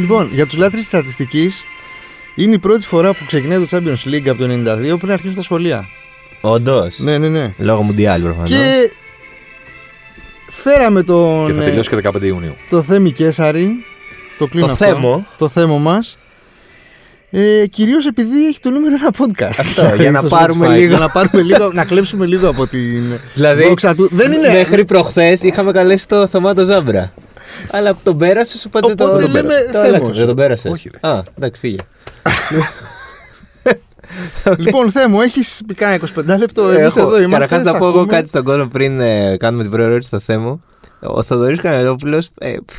Λοιπόν, για τους λάτρε της στατιστικής, είναι η πρώτη φορά που ξεκινάει το Champions League από το 92 πριν αρχίσουν τα σχολεία. Όντως. Ναι, ναι, ναι. Λόγω Μουντιάλ προφανώς. Και φέραμε τον. Και θα ε, τελειώσει και 15 Ιουνίου. το Θέμη Κέσαρη. Το κλείνω Το αυτό. Θέμο. Το Θέμο μας. Ε, Κυρίως επειδή έχει το νούμερο ένα podcast. Αυτό, για να Στο πάρουμε Spotify. λίγο. Για να πάρουμε λίγο, να κλέψουμε λίγο από την Δηλαδή, δόξα του. Δεν είναι. Μέχρι προχθές είχαμε καλέσει το Θωμάτο Ζάμπρα. Αλλά τον πέρασες, οπότε, Οπότε το. λέμε το Θέμος. άλλαξες, Δεν τον πέρασες. Όχι, ρε. Α, εντάξει, φύγε. λοιπόν, Θέμο, έχεις πει κάνα 25 λεπτό. Εμεί εδώ είμαστε. Καταρχάς, να σ' πω εγώ ακούμε. κάτι στον κόσμο πριν ε, κάνουμε την προερώτηση στο θέμα. Ο Θοδωρής Κανελόπουλος ε, πφ,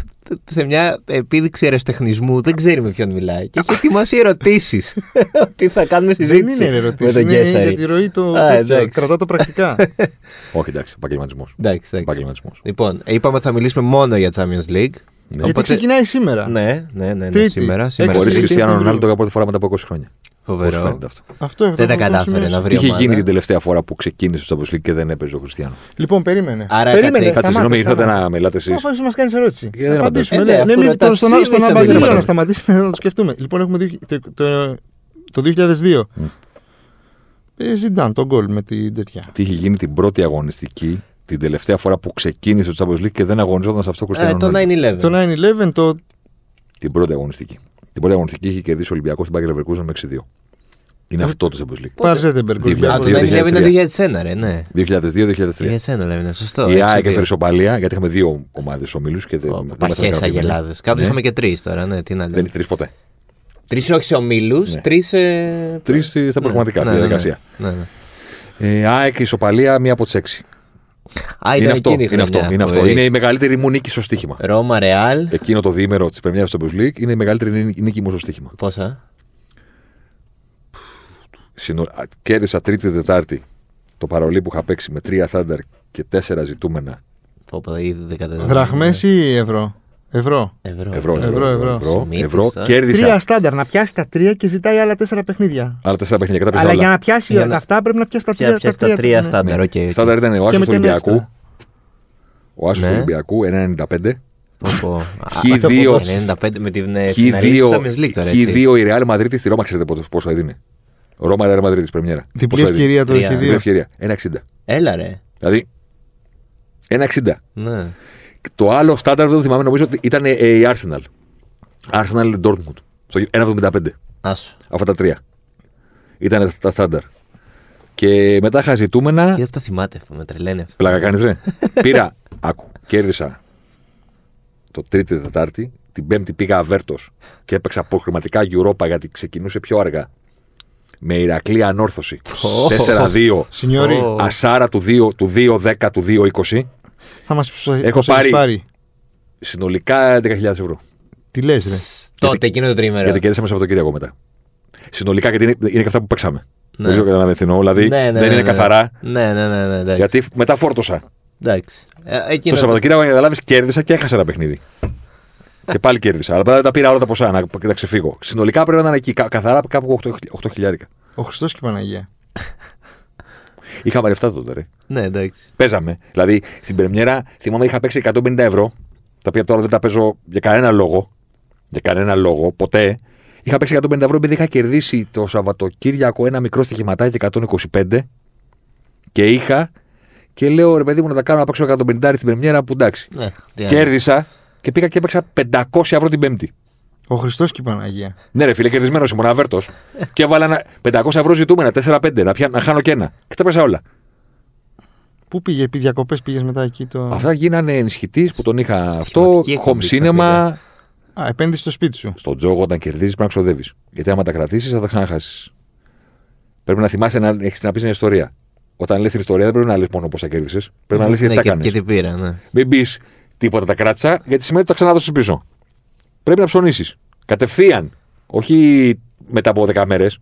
σε μια επίδειξη αεραστεχνισμού δεν ξέρει με ποιον μιλάει και έχει ετοιμάσει ερωτήσεις. Τι θα κάνουμε Δεν συζήτηση. είναι με ερωτήσει. τον Είναι Κέσσαρη. για τη ροή του. Α, τέτοιο. εντάξει. Κρατά το πρακτικά. Όχι, εντάξει, επαγγελματισμός. Εντάξει, εντάξει. Επαγγελματισμός. Λοιπόν, ε, είπαμε ότι θα μιλήσουμε μόνο για Champions League. Γιατί ξεκινάει σήμερα. Ναι, ναι, ναι, ναι, Τρίτη. σήμερα. σήμερα Έξι Χωρίς Τρίτη. Χριστιανό Τρίτη. Ρονάλντο για πρώτη φορά μετά από 20 χρόνια. Πώς Φοβερό. φαίνεται αυτό; Αυτό αυτό Δεν τα θα το κατάφερε σημειώσω. να βρει Τι είχε ομάδα. γίνει την τελευταία φορά που ξεκίνησε στο Champions League και δεν έπαιζε ο Χριστιανό; Λοιπόν, περίμενε. Άρα περίμενε. κάτσε, Κάτσε, σταμάτα, συγγνώμη, ήρθατε σταμάτα. να μιλάτε εσείς. Αφού μας κάνεις ερώτηση. Γιατί δεν Να απαντήσουμε. Ε, Ναι, ναι, ναι, αφού μην- ρωτάς τον- στον εσύ, στον εμείς θα Αμπατζήλιο μιλήσουμε. να σταματήσει να το σκεφτούμε. Λοιπόν, έχουμε δει το- το- το 2002. Ε, Ζιντάν, τον γκολ με την τέτοια. Τι είχε γίνει την πρώτη αγωνιστική την τελευταία φορά που ξεκίνησε το Champions League και δεν αγωνιζόταν σε αυτό ο Ε, Χριστιανό. το Ρονάλντο. 9-11. Το 9-11, το. Την πρώτη αγωνιστική. Την πρώτη αγωνιστική είχε κερδίσει ο Ολυμπιακός στην Πάγκελ Leverkusen με 6-2. Είναι αυτό το Champions League. Πάρζετεμπεργκ. Δύο Α, χιλιάδες το δύο, 9-11 είναι 2003. 2001, ρε, ναι. 2002-2003. 2001 λέμε, σωστό. Η έξι, ΑΕΚ δύο. έφερε ισοπαλία γιατί είχαμε δύο ομάδες ομίλους και δεν. Ω, δεν ήμασταν Παχές ικανοποιημένοι. αγελάδες. Κάποιος Ναι. είχαμε και τρεις τώρα, ναι, τι να Δεν λέμε. είναι τρεις ποτέ. Τρεις όχι σε ομίλους, Ναι. τρεις. Τρεις στα πραγματικά, στη διαδικασία. Ναι, ναι. Ε, ΑΕΚ ισοπαλία μία από τις έξι. Α, Είναι ήταν αυτό. εκείνη η Είναι αυτό. χρονιά. Είναι, αυτό. Ωραία. είναι η μεγαλύτερη μου νίκη στο στοίχημα. Ρώμα, Ρεάλ. Εκείνο το διήμερο της Πρεμιέρα του Champions League είναι η μεγαλύτερη νίκη- νίκη μου στο στοίχημα. Πόσα; Συνο... α, Κέρδισα Τρίτη-Τετάρτη το παρολί που είχα παίξει με τρία θάντερ και τέσσερα ζητούμενα. Πω, πω, ήδη 14. Δραχμές ή ευρώ; Ευρώ. Ευρώ. Ευρώ, Ευρώ, ευρώ. ευρώ. ευρώ, Σημείτες, ευρώ. α. Κέρδισα Τρία στάνταρ. Να πιάσει τα τρία και ζητάει άλλα τέσσερα παιχνίδια. άλλα τέσσερα παιχνίδια. Κατά Αλλά πες για άλλα. να πιάσει Για να- αυτά πρέπει να πιάσει τα Πια τρία. πια τα τρία στάνταρ, Ναι. οκ. οκ. Στάνταρ ήταν ο Άσος με του και ένα Ολυμπιακού. έξτρα. Ο Άσος Ναι. του Ολυμπιακού 1,95. Πω, πω. Α, Χ2 95 με την ε, την αρχή της Champions League τώρα, έτσι. Χ2 η Real Madrid στη Ρώμα, ξέρετε πόσο- πόσο έδινε. Ρώμα Real Madrid της Πρεμιέρα. Διπλή Πόσο έδινε. ευκαιρία το Τρία. έχει Διπλή δύο. ευκαιρία. 1,60. Έλα ρε. Δηλαδή 1,60. Ναι. Το άλλο στάνταρ δεν το θυμάμαι, νομίζω ότι ήταν ε, η Arsenal. Arsenal Dortmund. Στο 1,75. Άσο. Αυτά τα τρία. Ήταν τα στάνταρ. Και μετά είχα ζητούμενα. Τι αυτό θυμάται, με τρελαίνει αυτό. Πλάκα κάνεις, ρε. Πήρα. Άκου. Κέρδισα το Τρίτη Τετάρτη. Την Πέμπτη πήγα αβέρτος και έπαιξα αποχρηματικά Europa γιατί ξεκινούσε πιο αργά. Με Ηρακλή ανόρθωση. 4-2. Σινιόρι, Ω. Ασάρα του 2, του 2-10 του 2-20. Θα μας Έχω πάρει- πάρει. Συνολικά 10.000 ευρώ. Τι λες, ρε. Τότε εκείνο το τρίμερο. Γιατί κέρδισα με Σαββατοκύριακο μετά. Συνολικά γιατί είναι, είναι και αυτά που παίξαμε. Ναι. Δεν ξέρω κατά τι εννοώ. Δηλαδή Ναι, ναι, δεν ναι, είναι ναι. καθαρά. Ναι, ναι, ναι, ναι. εντάξει. Γιατί μετά φόρτωσα. Εντάξει. Ε, εκείνο- Το Σαββατοκύριακο, για να καταλάβεις, κέρδισα και έχασα ένα παιχνίδι. και πάλι κέρδισα. Αλλά μετά τα πήρα όλα τα ποσά να, να ξεφύγω. Συνολικά πρέπει να είναι εκεί. κα- καθαρά κάπου 8, 8 χιλιάρικα. Ο Χριστός και η Παναγία. Είχαμε λεφτά τότε, ρε. Ναι, εντάξει. Παίζαμε. Δηλαδή στην Πρεμιέρα θυμάμαι είχα παίξει 150 ευρώ. Τα οποία τώρα δεν τα παίζω για κανένα λόγο. Για κανένα λόγο, ποτέ. Είχα παίξει 150 ευρώ επειδή είχα κερδίσει το Σαββατοκύριακο ένα μικρό στοιχηματάκι 125 και είχα και λέω ρε παιδί μου να τα κάνω να παίξω 150 στην Πρεμιέρα που εντάξει. Ναι, τι άλλο. Κέρδισα και πήγα και έπαιξα 500 ευρώ την Πέμπτη. Ο Χριστός και η Παναγία. Ναι, ρε φίλε, κερδισμένος ήμουν αβέρτος. και έβαλα ένα 500 ευρώ ζητούμενα, 4-5, να, πια- να χάνω και ένα. Και τα πέσα όλα. Πού πήγε, επί διακοπές πήγες μετά εκεί το. Αυτά γίνανε ενισχυτής που τον είχα αυτό. Στοιχηματική Home εκπομπή cinema. Α, επένδυση στο σπίτι σου. Στον τζόγο, όταν κερδίζεις, πρέπει να ξοδεύεις. Γιατί άμα τα κρατήσεις, θα τα ξαναχάσεις. Πρέπει να θυμάσαι να έχεις να πεις μια ιστορία. Όταν λες την ιστορία, δεν πρέπει να λες μόνο πόσα κέρδισες. Πρέπει να λες γιατί Ναι, τα και, κάνει. και τι πήρα, ναι. Μην πεις τίποτα τα κράτησα, γιατί σημαίνει ότι τα ξανάδωσε πίσω. Πρέπει να ψωνίσεις. Κατευθείαν. Όχι μετά από 10 μέρες.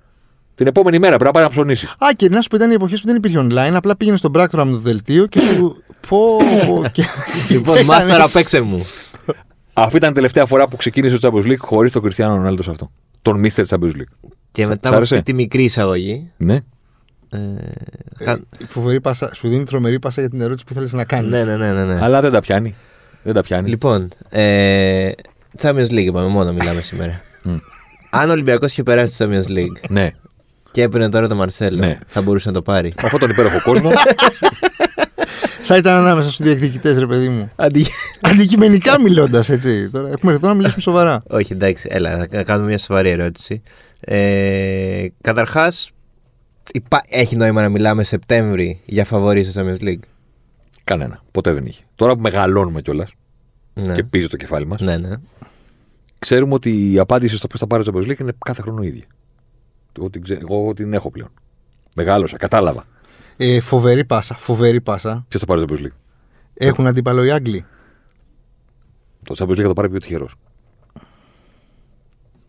Την επόμενη μέρα πρέπει να πάει να ψωνίσεις. Α, και να σου πω, ήταν οι εποχέ που δεν υπήρχε online. Απλά πήγαινε στον πράκτορα με το δελτίο και σου. Πω. πω, και- Λοιπόν, και μάστορα, έκανε- παίξε μου. Αυτή ήταν η τελευταία φορά που ξεκίνησε το Champions League χωρίς τον Κριστιανό Ρονάλντο σε αυτό. Τον Mr. Champions League. Και Σ' μετά από άρεσε; αυτή τη μικρή εισαγωγή. Ναι. Ε, Ε, κα- φοβερή πάσα, σου δίνει τρομερή πάσα για την ερώτηση που θέλεις να κάνεις. ναι, ναι, ναι, ναι, ναι. Αλλά δεν τα πιάνει. Δεν τα πιάνει. Λοιπόν, ε, Champions League είπαμε, μόνο μιλάμε σήμερα. Μμ. Αν ο Ολυμπιακός είχε περάσει στο Champions League Ναι. και έπαιρνε τώρα το Μαρσέλο, Ναι. θα μπορούσε να το πάρει. Με αυτόν τον υπέροχο κόσμο. Θα ήταν ανάμεσα στους διεκδικητές, ρε παιδί μου. Αντί... Αντικειμενικά μιλώντας, έτσι. Τώρα έχουμε έρθει εδώ να μιλήσουμε σοβαρά. Όχι, εντάξει, έλα, θα κάνουμε μια σοβαρή ερώτηση. Ε, Καταρχάς, έχει νόημα να μιλάμε Σεπτέμβρη για φαβορή στο Champions League; Κανένα. Ποτέ δεν είχε. Τώρα που μεγαλώνουμε κιόλας Ναι. και πίζει το κεφάλι μας, ναι, ναι. ξέρουμε ότι η απάντηση στο ποιος θα πάρει το Champions League είναι κάθε χρόνο ίδια. Εγώ την, ξέ- εγώ την έχω πλέον. Μεγάλωσα, κατάλαβα. Ε, φοβερή πάσα, φοβερή πάσα. Ποιος θα πάρει το Champions League; Έχουν αντίπαλο οι Άγγλοι. Το Champions League θα το πάρει πιο τυχερός.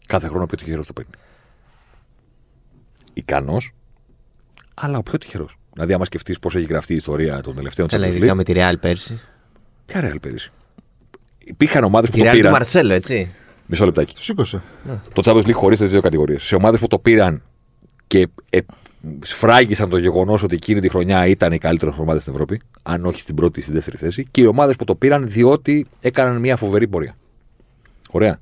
Κάθε χρόνο ο πιο τυχερός το παίρνει. Ικανός, αλλά ο πιο τυχερός. Δηλαδή, άμα σκεφτείς πώς έχει γραφτεί η ιστορία των τελευταίων Καλά, Champions ειδικά League. με τη Real πέρσι. Ποια ρεάλ πέρυσι; Υπήρχαν ομάδες που Τη το Real του πήραν. Μαρσέλο, έτσι. Μισό λεπτάκι. Του σήκωσε. Το Champions League χωρί τις δύο κατηγορίες. Σε ομάδες που το πήραν και ε, σφράγισαν το γεγονός ότι εκείνη τη χρονιά ήταν οι καλύτερε ομάδε στην Ευρώπη, αν όχι στην πρώτη ή στην δεύτερη θέση, και οι ομάδες που το πήραν διότι έκαναν μια φοβερή πορεία. Ωραία.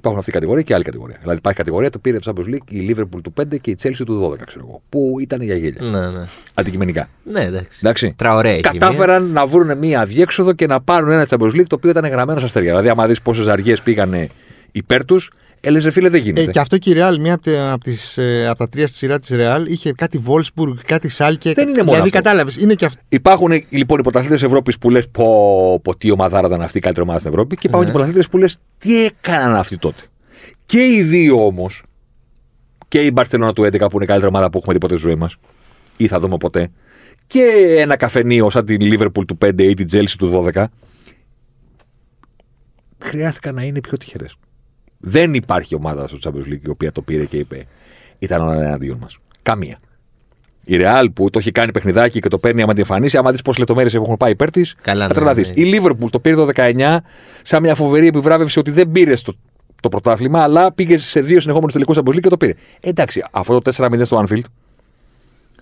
Υπάρχουν αυτή η κατηγορία και άλλη κατηγορία. Δηλαδή υπάρχει κατηγορία που πήρε το Champions League η Liverpool του 5 και η Chelsea του 12, ξέρω εγώ. Που ήταν για γέλια. Ναι, ναι. Αντικειμενικά. Ναι, εντάξει. Εντάξει. Τραωρέ έχει Κατάφεραν να βρουν μια αδιέξοδο και να πάρουν ένα Champions League το οποίο ήταν γραμμένο στα αστέρια. Δηλαδή, άμα δεις πόσες αργίε πήγανε υπέρ τους, έλεγε φίλε δεν γίνεται. Ε, και αυτό και η Real, μία από, τα- από, τις, ε, από τα τρία στη σειρά της Real, είχε κάτι Wolfsburg, κάτι Σάλκε. Δεν είναι μόνο Δηλαδή, αυτό. κατάλαβες. Είναι και αυτό. Υπάρχουν λοιπόν οι πρωταθλητέ Ευρώπης που λες: Πω, πω, τι ομαδάρα ήταν αυτή η καλύτερη ομάδα στην Ευρώπη. Και υπάρχουν Ναι. και πρωταθλητέ που λες: Τι έκαναν αυτοί τότε. Και οι δύο όμως, και η Μπαρσελόνα του 11 που είναι η καλύτερη ομάδα που έχουμε δει ποτέ στη ζωή μας, ή θα δούμε ποτέ, και ένα καφενείο σαν την Liverpool του 5 ή την Chelsea του 12, χρειάστηκαν να είναι πιο τυχερές. Δεν υπάρχει ομάδα στο Champions League η οποία το πήρε και είπε: Ήταν όλα εναντίον μας. Καμία. Η Real που το έχει κάνει παιχνιδάκι και το παίρνει άμα την εμφανίσει, άμα δεις πόσες λεπτομέρειες έχουν πάει υπέρ της, Καλά, θα ναι, τρελαθείς. ναι. Η Liverpool το πήρε το 19 σαν μια φοβερή επιβράβευση ότι δεν πήρε το, το πρωτάθλημα, αλλά πήγε σε δύο συνεχόμενου τελικούς Champions League και το πήρε. Εντάξει, αυτό το 4-0 στο Anfield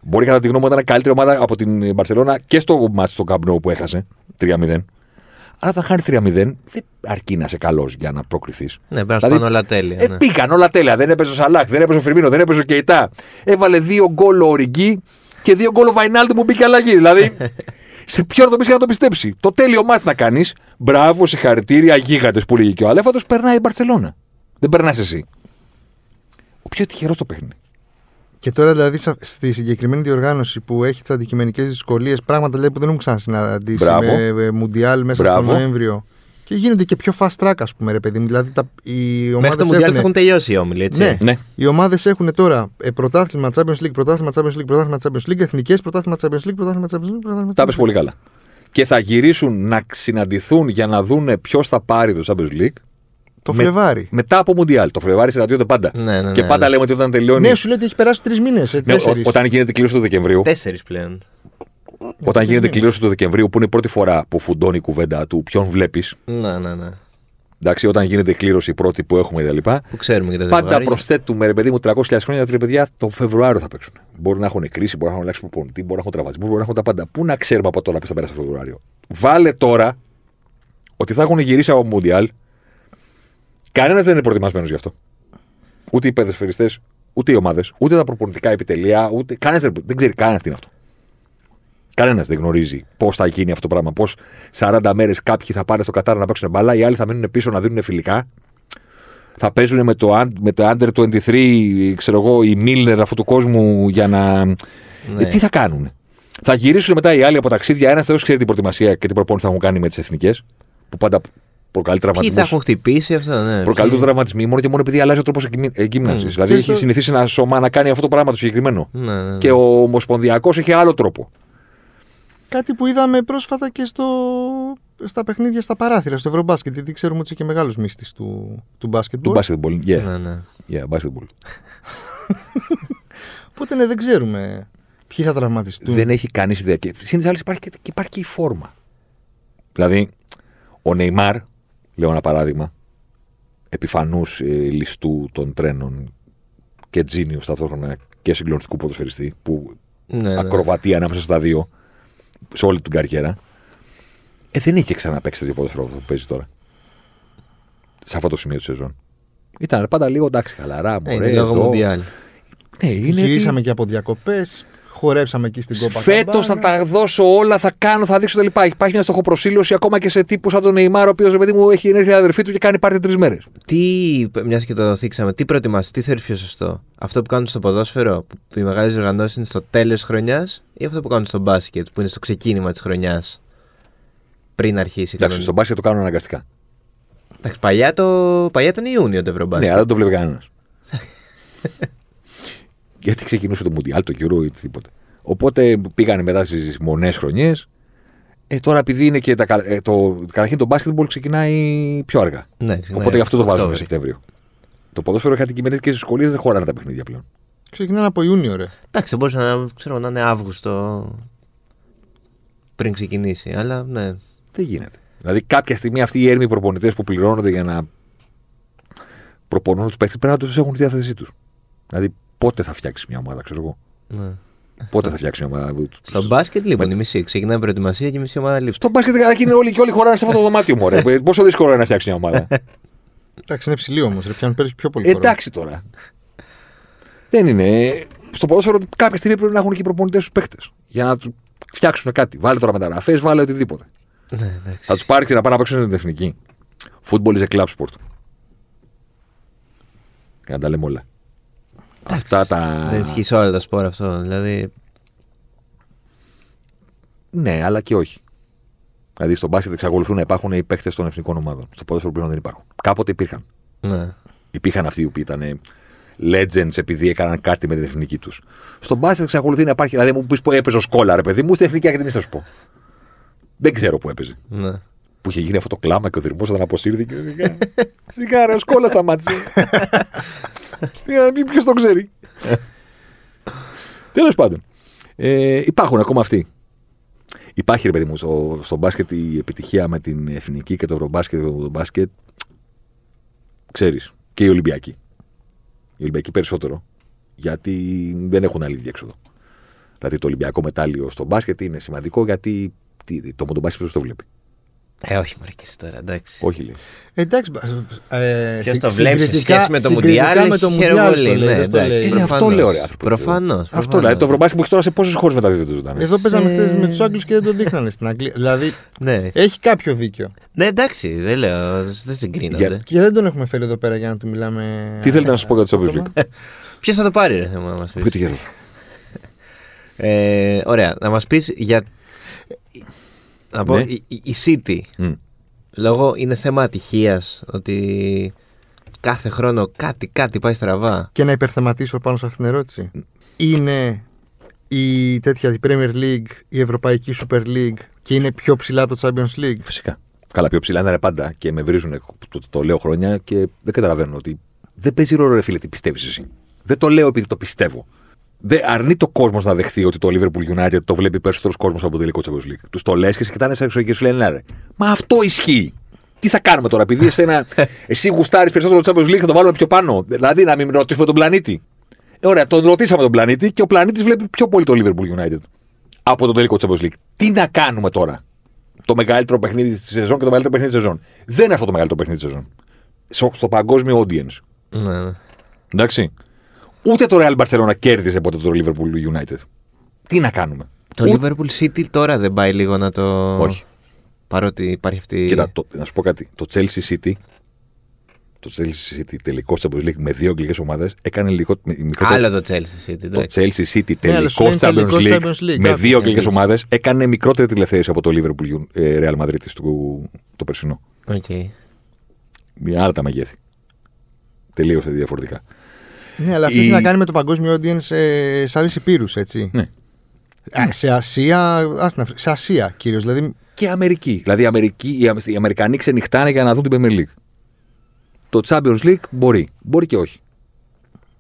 μπορεί κατά τη γνώμη μου να ήταν καλύτερη ομάδα από την Barcelona και στο μάτι στο Camp Nou που έχασε 3-0. Αλλά όταν χάνεις 3-0, δεν αρκεί να είσαι καλός για να προκριθείς. Ναι, πρέπει να σου Δηλαδή, πάνε όλα τέλεια. Ε, ναι. πήγαν όλα τέλεια. Δεν έπαιζε ο Σαλάχ, δεν έπαιζε ο Φιρμίνο, δεν έπαιζε ο Κεϊτά. Έβαλε δύο γκολ ο Ριγκί και δύο γκολ ο Βαϊνάλτη που μπήκε αλλαγή. Δηλαδή, σε ποιον το πει για να το πιστέψει. Το τέλειο μάτι να κάνεις. Μπράβο, συγχαρητήρια, γίγαντες που λέγει και ο Αλέφατος, περνάει η Μπαρσελόνα. Δεν περνάς εσύ. Ο πιο τυχερός το παίχνει. Και τώρα δηλαδή σα- στη συγκεκριμένη διοργάνωση που έχει τις αντικειμενικές δυσκολίες, πράγματα δηλαδή, που δεν έχουν ξανασυναντήσει Μπράβο. με ε, Μουντιάλ μέσα Μπράβο. στο Νοέμβριο. Και γίνονται και πιο fast track, ας πούμε, ρε παιδί μου. Δηλαδή τα, οι Μέχρι ομάδες το Μουντιάλ θα έχουν, έχουν τελειώσει οι όμιλοι, έτσι. Ναι. Ναι. οι ομάδες έχουν τώρα ε, πρωτάθλημα Champions League, πρωτάθλημα Champions League, πρωτάθλημα Champions League, εθνικές πρωτάθλημα Champions League, πρωτάθλημα Champions League. πρωτάθλημα Τα Champions πες League. πολύ καλά. Και θα γυρίσουν να συναντηθούν για να δούνε ποιος θα πάρει το Champions League Το Με- Φλεβάρι. μετά από Μουντιάλ. Το Φλεβάρι συναντιόνται πάντα. Ναι, ναι, και ναι, πάντα ναι. λέμε ότι όταν τελειώνει. Ναι, σου λέει ότι έχει περάσει τρεις μήνες. Ναι, ο- όταν γίνεται η κλήρωση του Δεκεμβρίου. Τέσσερις πλέον. Όταν γίνεται η κλήρωση του Δεκεμβρίου, που είναι η πρώτη φορά που φουντώνει η κουβέντα του ποιον βλέπεις. Ναι, ναι, ναι. Εντάξει, όταν γίνεται η κλήρωση η πρώτη που έχουμε κτλ. Που ξέρουμε και τα Πάντα ζευγάρια. προσθέτουμε, ρε παιδί μου, 300.000 χρόνια γιατί ρε παιδιά το Φεβρουάριο θα παίξουν. Μπορεί να έχουν κρίση, μπορεί να έχουν αλλάξει προπονητή, μπορεί να έχουν τραυματισμού, μπορεί να έχουν τα πάντα. Πού να ξέρουμε από τώρα ποιος θα πέρασει το Φεβρουάριο. Βάλε τώρα ότι θα έχουν γυρίσει από Μουντιάλ. Κανένας δεν είναι προετοιμασμένος γι' αυτό. Ούτε οι παιδεσφαιριστέ, ούτε οι ομάδες, ούτε τα προπονητικά επιτελεία, ούτε. Κανένας δεν, δεν ξέρει κανένας τι είναι αυτό. Κανένας δεν γνωρίζει πώς θα γίνει αυτό το πράγμα. Πώς 40 μέρες κάποιοι θα πάνε στο Κατάρ να παίξουν μπάλα, οι άλλοι θα μείνουν πίσω να δίνουν φιλικά. Θα παίζουν με το, un- με το Under 23, ξέρω εγώ, οι Μίλνερ αυτού του κόσμου για να. Ναι. Ε, τι θα κάνουν. Θα γυρίσουν μετά οι άλλοι από ταξίδια. Ένας Θεός ξέρει την προετοιμασία και την προπόνηση θα έχουν κάνει με τις εθνικές. Που πάντα προκαλεί Ποιοι θα τραυματισμούς. έχουν χτυπήσει αυτά, ναι. Προκαλούν Ποιοι- τραυματισμοί μόνο και μόνο επειδή αλλάζει ο τρόπος εγκύμναση. Μμ. Δηλαδή Και έχει στο- συνηθίσει ένα σώμα να κάνει αυτό το πράγμα το συγκεκριμένο. Ναι, ναι, ναι. Και ο Ομοσπονδιακός έχει άλλο τρόπο. Κάτι που είδαμε πρόσφατα και στο, στα παιχνίδια στα παράθυρα, στο Ευρωμπάσκετ. Γιατί ξέρουμε ότι είσαι και μεγάλος μύστη του, του μπάσκετ. Του basketball. Yeah, Ναι, ναι. yeah, basketball. Οπότε ναι, δεν ξέρουμε ποιοι θα τραυματιστούν. Δεν έχει κανείς ιδέα. Και συν της άλλης υπάρχει, και- και υπάρχει και η φόρμα. Δηλαδή, ο Νεϊμάρ, λέω ένα παράδειγμα, επιφανούς ληστού των τρένων και τζίνιου ταυτόχρονα και συγκλονιστικού ποδοσφαιριστή, που Ναι, ναι. ακροβατία ανάμεσα στα δύο σε όλη την καριέρα. Ε, δεν είχε ξαναπέξει τέτοιο ποδοσφαιρό αυτό που παίζει τώρα. Σε αυτό το σημείο της σεζόν. Ήταν πάντα λίγο εντάξει, χαλαρά. Ε, Μωρέ, Είναι λόγω εδώ. Μουντιάλ. Ναι, είναι Γυρίσαμε και από διακοπές. Χορέψαμε εκεί στην κόπα. Φέτος θα τα δώσω όλα, θα κάνω, θα δείξω τα λοιπά. Υπάρχει μια στοχοπροσύλωση ακόμα και σε τύπους σαν τον Νεϊμάρ, ο οποίος παιδί μου έχει έρθει η αδερφή του και κάνει πάρτι τρεις μέρες. Τι, μιας και το θίξαμε, τι προτιμάς, τι θεωρείς πιο σωστό; Αυτό που κάνουν στο ποδόσφαιρο, που οι μεγάλες οργανώσει είναι στο τέλος τη χρονιάς, ή αυτό που κάνουν στο μπάσκετ, που είναι στο ξεκίνημα της χρονιάς. Πριν αρχίσει. Εντάξει, κανονικά. στον μπάσκετ το κάνουν αναγκαστικά. Εντάξει, παλιά, το... παλιά ήταν Ιούνιο το Ευρωμπάσκετ. Ναι, αλλά δεν το βλέπει κανένας. Γιατί ξεκινούσε το Μουντιάλ, το Euro ή οτιδήποτε. Οπότε πήγανε μετά στις μονές χρονιές. Ε, τώρα επειδή είναι και τα, κα- ε, το, καταρχήν το μπάσκετμπολ ξεκινάει πιο αργά. Ναι, ξεκινάει Οπότε γι' αυτό το βάζουμε Οκτώβρη. Σεπτέμβριο. Το ποδόσφαιρο είχα την κυβέρνηση και στις σχολείες δεν χωράνε τα παιχνίδια πλέον. Ξεκινάνε από Ιούνιο, ρε. Εντάξει, μπορούσε να, ξέρω, να είναι Αύγουστο πριν ξεκινήσει. Αλλά ναι. Δεν γίνεται. Δηλαδή κάποια στιγμή αυτοί οι έρμοι προπονητές που πληρώνονται για να προπονούν τους παίχτε πρέπει να τους έχουν στη διάθεσή τους. Δηλαδή πότε θα φτιάξεις μια ομάδα, ξέρω εγώ; ναι. Πότε θα φτιάξεις μια ομάδα. Στο μπάσκετ λοιπόν η μισή ξεκινάει η προετοιμασία και η μισή ομάδα λείπει. Στο μπάσκετ καταρχήν είναι όλοι και όλοι χωράνε σε αυτό το δωμάτιο μου. ρε. Πόσο δύσκολο είναι να φτιάξεις μια ομάδα. Εντάξει, είναι ψηλή όμως. Πιάνουν πέρυσι πιο πολύ. χρόνο. Εντάξει τώρα. Δεν είναι. Στο ποδόσφαιρο κάποια στιγμή πρέπει να έχουν και οι προπονητές τους παίχτε. Για να του φτιάξουν κάτι. Βάλε τώρα μεταγραφές, βάλε οτιδήποτε. Ναι, εντάξει. Θα τους πάρει και να πάνε να παίξουν στην εθνική. Football is a club sport. Για να τα λέμε όλα. Αυτά τα. Δεν ισχύει σε όλα τα σπορ αυτό. Δηλαδή. Ναι, αλλά και όχι. Δηλαδή στο μπάσκετ εξακολουθούν να υπάρχουν οι παίχτε των εθνικών ομάδων. Στο ποδόσφαιρο πλέον δεν υπάρχουν. Κάποτε υπήρχαν. Ναι. Υπήρχαν αυτοί που ήταν legends επειδή έκαναν κάτι με την εθνική τους. Στο μπάσκετ εξακολουθεί να υπάρχει. Δηλαδή μου πεις που έπαιζε ο Σκόλα, ρε παιδί μου, στην εθνική ακτινή θα σου πω. Δεν ξέρω που έπαιζε. ναι. Που είχε γίνει αυτό το κλάμα και ο Δρυμό όταν αποσύρθηκε. Σιγά, Σιγά, ρε, ο Σκόλα σταμάτησε. Τι να πει, ποιος το ξέρει. Τέλος πάντων. Ε, υπάρχουν ακόμα αυτοί. Υπάρχει, ρε παιδί μου, στο, στο μπάσκετ η επιτυχία με την εθνική και το ευρωμπάσκετ και το μπάσκετ. Ξέρεις. Και οι Ολυμπιακοί. Οι Ολυμπιακοί περισσότερο. Γιατί δεν έχουν άλλη διέξοδο. Δηλαδή το Ολυμπιακό μετάλλιο στο μπάσκετ είναι σημαντικό γιατί τι, το μοντομπάσκετ ποιος το βλέπει. Ε, όχι, μωρέ και εσύ τώρα, εντάξει. Όχι λέει. Εντάξει. Ε, Ποιος συ- το βλέπει σε συγκριτικά- σχέση με το συγκριτικά Μουντιάλ, με το χαίρομαι Μουντιάλ πολύ, στο λέει, ναι, δεν στο εντάξει. λέει. Είναι αυτό λέω, ρε άνθρωπος. Προφανώς. Αυτό δηλαδή. Το ευρωμπάσκετ που έχει τώρα σε πόσες χώρες μεταδίδεται το ζωντανέ. Εδώ παίζαμε Ε. χθε με τους Άγγλους και δεν το δείχνανε στην Αγγλία. Δηλαδή Ναι. έχει κάποιο δίκιο. ναι, εντάξει, δεν λέω. Δεν συγκρίνονται. Για- Και δεν τον έχουμε φέρει εδώ πέρα για να του μιλάμε. Τι θέλετε να σας πω για το Champions League; Ποιος θα το πάρει, ρε, θέμα να μας πεις; Ποιο τυχαίο. Ε, ωραία, να μας πεις για. Να πω, Ναι. η, η- η City. Μμ. Λόγω είναι θέμα ατυχίας ότι κάθε χρόνο κάτι, κάτι πάει στραβά. Και να υπερθεματίσω πάνω σε αυτήν την ερώτηση. Είναι η τέτοια η Premier League, η Ευρωπαϊκή Super League και είναι πιο ψηλά από το Champions League; Φυσικά. Καλά, πιο ψηλά είναι πάντα και με βρίζουν. Το, το, λέω χρόνια και δεν καταλαβαίνω ότι δεν παίζει ρόλο, ρε φίλε, τι πιστεύεις εσύ. Δεν το λέω επειδή το πιστεύω. Δεν αρνεί το κόσμος να δεχθεί ότι το Liverpool United το βλέπει περισσότερος κόσμος από το τελικό Champions League. Τους το λες και σε κοιτάνε σαν εξωγή και σου λένε, ναι, ρε. Μα αυτό ισχύει. Τι θα κάνουμε τώρα, επειδή εσένα, εσύ γουστάρεις περισσότερο το Champions League, θα το βάλουμε πιο πάνω. Δηλαδή να μην ρωτήσουμε τον πλανήτη. Ε, ωραία, τον ρωτήσαμε τον πλανήτη και ο πλανήτης βλέπει πιο πολύ το Liverpool United από το τελικό Champions League. Τι να κάνουμε τώρα; Το μεγαλύτερο παιχνίδι της σεζόν και το μεγαλύτερο παιχνίδι της σεζόν. Δεν είναι αυτό το μεγαλύτερο παιχνίδι της σεζόν. Στο, στο παγκόσμιο audience. Ναι, ναι. Εντάξει. Ούτε το Real Barcelona κέρδισε ποτέ το Liverpool United. Τι να κάνουμε; Το Ούτε- Liverpool City τώρα δεν πάει λίγο να το. Όχι. Παρότι υπάρχει αυτή. Κοίτα, το, να σου πω κάτι. Το Chelsea City. Το Chelsea City τελικό Champions League με δύο αγγλικές ομάδες έκανε λίγο. με- μικρότερο- Άλλο το Chelsea City. Το εντάξει. Chelsea City Ναι, αλλά σου τελικό λένε Champions τελικός League, Champions League, με κάτι δύο είναι. αγγλικές ομάδες έκανε μικρότερη τηλεθέαση από το Liverpool ε, Real Madrid του, το περσινό. Οκ. Μια άλλα τα μεγέθη. Τελείωσε διαφορετικά. Ναι, αλλά αυτό Η- έχει να κάνει με το παγκόσμιο audience ε, σε άλλες ηπείρους, έτσι. Ναι. Α, σε Ασία, ας την Αφρική- σε Ασία κυρίως. Δηλαδή, Και Αμερική. Δηλαδή οι, Αμερικοί, οι, Αμε- οι Αμερικανοί ξενυχτάνε για να δουν την Premier League. Το Champions League μπορεί. Μπορεί και όχι.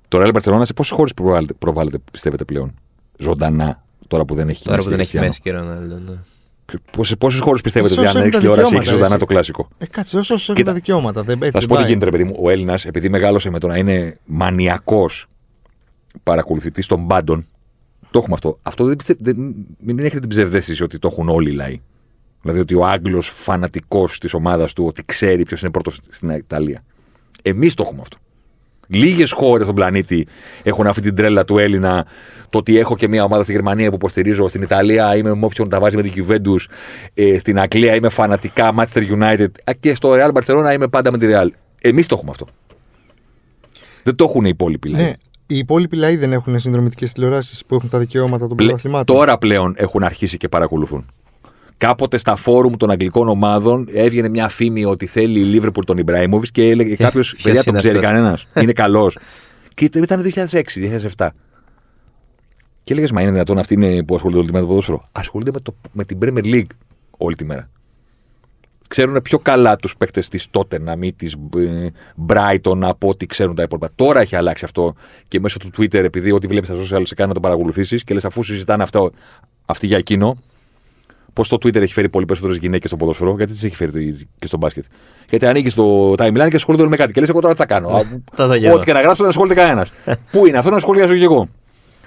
Το Real Barcelona σε πόσες χώρες προβάλλεται, προβάλλεται, πιστεύετε πλέον. Ζωντανά. Τώρα που δεν έχει Τώρα που δεν έχει Cristiano; Μέση και Ρονάλντο. Ναι. Πόσε πόσες χώρες πιστεύετε Ίσως ότι αν έχουν έχεις τα τηλεόραση έχεις δικαιώματα, ζωντανά εσύ. το κλασικό. ε, κάτσε, όσο έχουν Κοίτα. τα δικαιώματα. Δεν, έτσι Θα σου πω τι πάει. γίνεται, παιδί μου. Ο Έλληνας, επειδή μεγάλωσε με το να είναι μανιακός παρακολουθητής των πάντων, Το έχουμε αυτό. Αυτό δεν, πιστε... δεν... μην έχετε την ψευδέστηση ότι το έχουν όλοι οι λαοί. Δηλαδή ότι ο Άγγλος φανατικός της ομάδας του ότι ξέρει ποιος είναι πρώτος στην Ιταλία. Εμείς το έχουμε αυτό. Λίγες χώρες στον πλανήτη έχουν αυτή την τρέλα του Έλληνα. Το ότι έχω και μια ομάδα στη Γερμανία που υποστηρίζω. Στην Ιταλία είμαι με όποιον τα βάζει με την Juventus. Ε, στην Αγγλία είμαι φανατικά Manchester United. Και στο Real Barcelona είμαι πάντα με τη Real. Εμείς το έχουμε αυτό. Δεν το έχουν οι υπόλοιποι. λαοί. Ναι, οι υπόλοιποι λαοί δεν έχουν συνδρομητικές τηλεοράσεις που έχουν τα δικαιώματα των Πλε- πρωταθλημάτων. Τώρα πλέον έχουν αρχίσει και παρακολουθούν. Κάποτε στα φόρουμ των αγγλικών ομάδων έβγαινε μια φήμη ότι θέλει η Λίβερπουλ τον Ιμπραήμοβιτς και έλεγε κάποιος: ποιος Παιδιά, τον είναι ξέρει αυτός;» κανένας. είναι καλός. και ήταν 2006-2007. Και έλεγες: Μα είναι δυνατόν αυτοί είναι που ασχολούνται όλη τη μέρα με το ποδόσφαιρο. Ασχολούνται με, το, με την Premier League όλη τη μέρα. Ξέρουν πιο καλά τους παίκτες της Tottenham ή της Brighton από ό,τι ξέρουν τα υπόλοιπα. Τώρα έχει αλλάξει αυτό και μέσω του Twitter, επειδή ό,τι βλέπεις στα social σε κάνει να το παρακολουθήσεις και λες αφού συζητάνε αυτό, αυτοί για εκείνο, πώ το Twitter έχει φέρει πολύ περισσότερες γυναίκες στο ποδόσφαιρο, γιατί τις έχει φέρει το- και στο μπάσκετ. Γιατί ανοίγει το timeline και ασχολούνται όλοι με κάτι. Και λες, εγώ τώρα τι θα κάνω. Α, Τα θα γίνω. Ό,τι και να γράψω δεν ασχολείται κανένας. Πού είναι αυτό να σχολιάζω κι εγώ.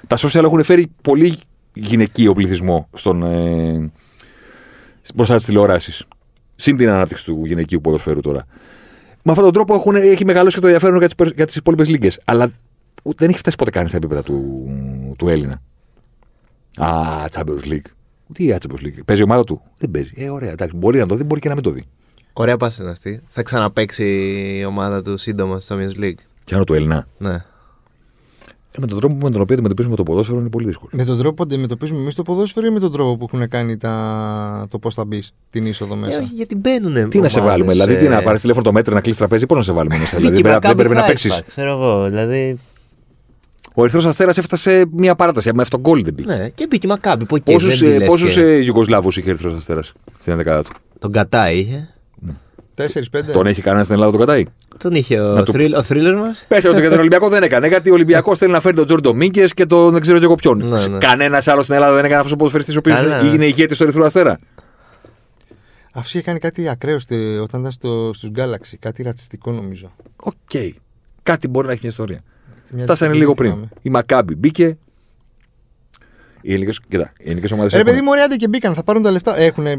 Τα social έχουν φέρει πολύ γυναικείο πληθυσμό στον, ε, μπροστά στι τηλεοράσει. Συν την ανάπτυξη του γυναικείου ποδοσφαίρου τώρα. Με αυτόν τον τρόπο έχουν, έχει μεγαλώσει και το ενδιαφέρον για τις για τις υπόλοιπες λίγε. Αλλά ούτε- δεν έχει φτάσει ποτέ κανεί στα επίπεδα του, του Έλληνα. Α, Champions League. Τι α, Champions League. Παίζει η ομάδα του; Δεν παίζει. Ε, ωραία, εντάξει. Μπορεί να το δει, μπορεί και να μην το δει. Ωραία πάση είναι αυτή. Θα ξαναπέξει η ομάδα του σύντομα στο Champions League. Πιάνω το Έλληνα. Ναι. Ε, με τον τρόπο με τον οποίο αντιμετωπίζουμε το ποδόσφαιρο είναι πολύ δύσκολο. Με τον τρόπο που αντιμετωπίζουμε εμείς το ποδόσφαιρο ή με τον τρόπο που έχουν κάνει τα... το πώς θα μπεις την είσοδο Ε, μέσα; όχι, γιατί μπαίνουν. Τι να σε βάλουμε, δηλαδή, τι να πάρεις τηλέφωνο το μέτρο να κλείσει τραπέζι, πώ να σε βάλουμε μέσα. δηλαδή, δεν πρέπει- δεν πρέπει να παίξεις. Ξέρω εγώ, δηλαδή. Ο Ερυθρός Αστέρας έφτασε μία παράταση. Με αυτόν γκολ δεν πήγε. Ναι, και μπήκε η Μακάμπη που εκεί. Πόσους δεν τη λες πόσους, και- ε, Ιουγκοσλάβους είχε ο Ερυθρός Αστέρας στην 11 του; Τον Κατά είχε. 4-5. Τον έχει κανένας στην Ελλάδα τον κατάει. Τον είχε ο, Να του- θρύλ, ο θρύλερ μας. Πέσε ότι για τον Ολυμπιακό δεν έκανε. Γιατί ο Ολυμπιακός θέλει να φέρει τον Τζόρντο Μίγκε και τον δεν ξέρω και εγώ ποιον. Ναι, ναι. Κανένας άλλος στην Ελλάδα δεν έκανε αυτός ο ποδοσφαιριστής ο οποίος Κανένας. είναι ηγέτης του Ερυθρού Αστέρα. Αυτό είχε κάνει κάτι ακραίο στε- όταν ήταν στο, στους Galaxy. Κάτι ρατσιστικό νομίζω. Οκ. Κάτι μπορεί να έχει μια ιστορία. Μια Φτάσανε τέτοια λίγο δεν πριν. θυμάμαι. Η Μακάμπι μπήκε. Οι ελληνικές κοίτα, οι ελληνικές ομάδες Ε, Ρε έχουν- παιδί μου, ωραία, άντε και μπήκαν, θα πάρουν τα λεφτά. Έχουν, ε, ε,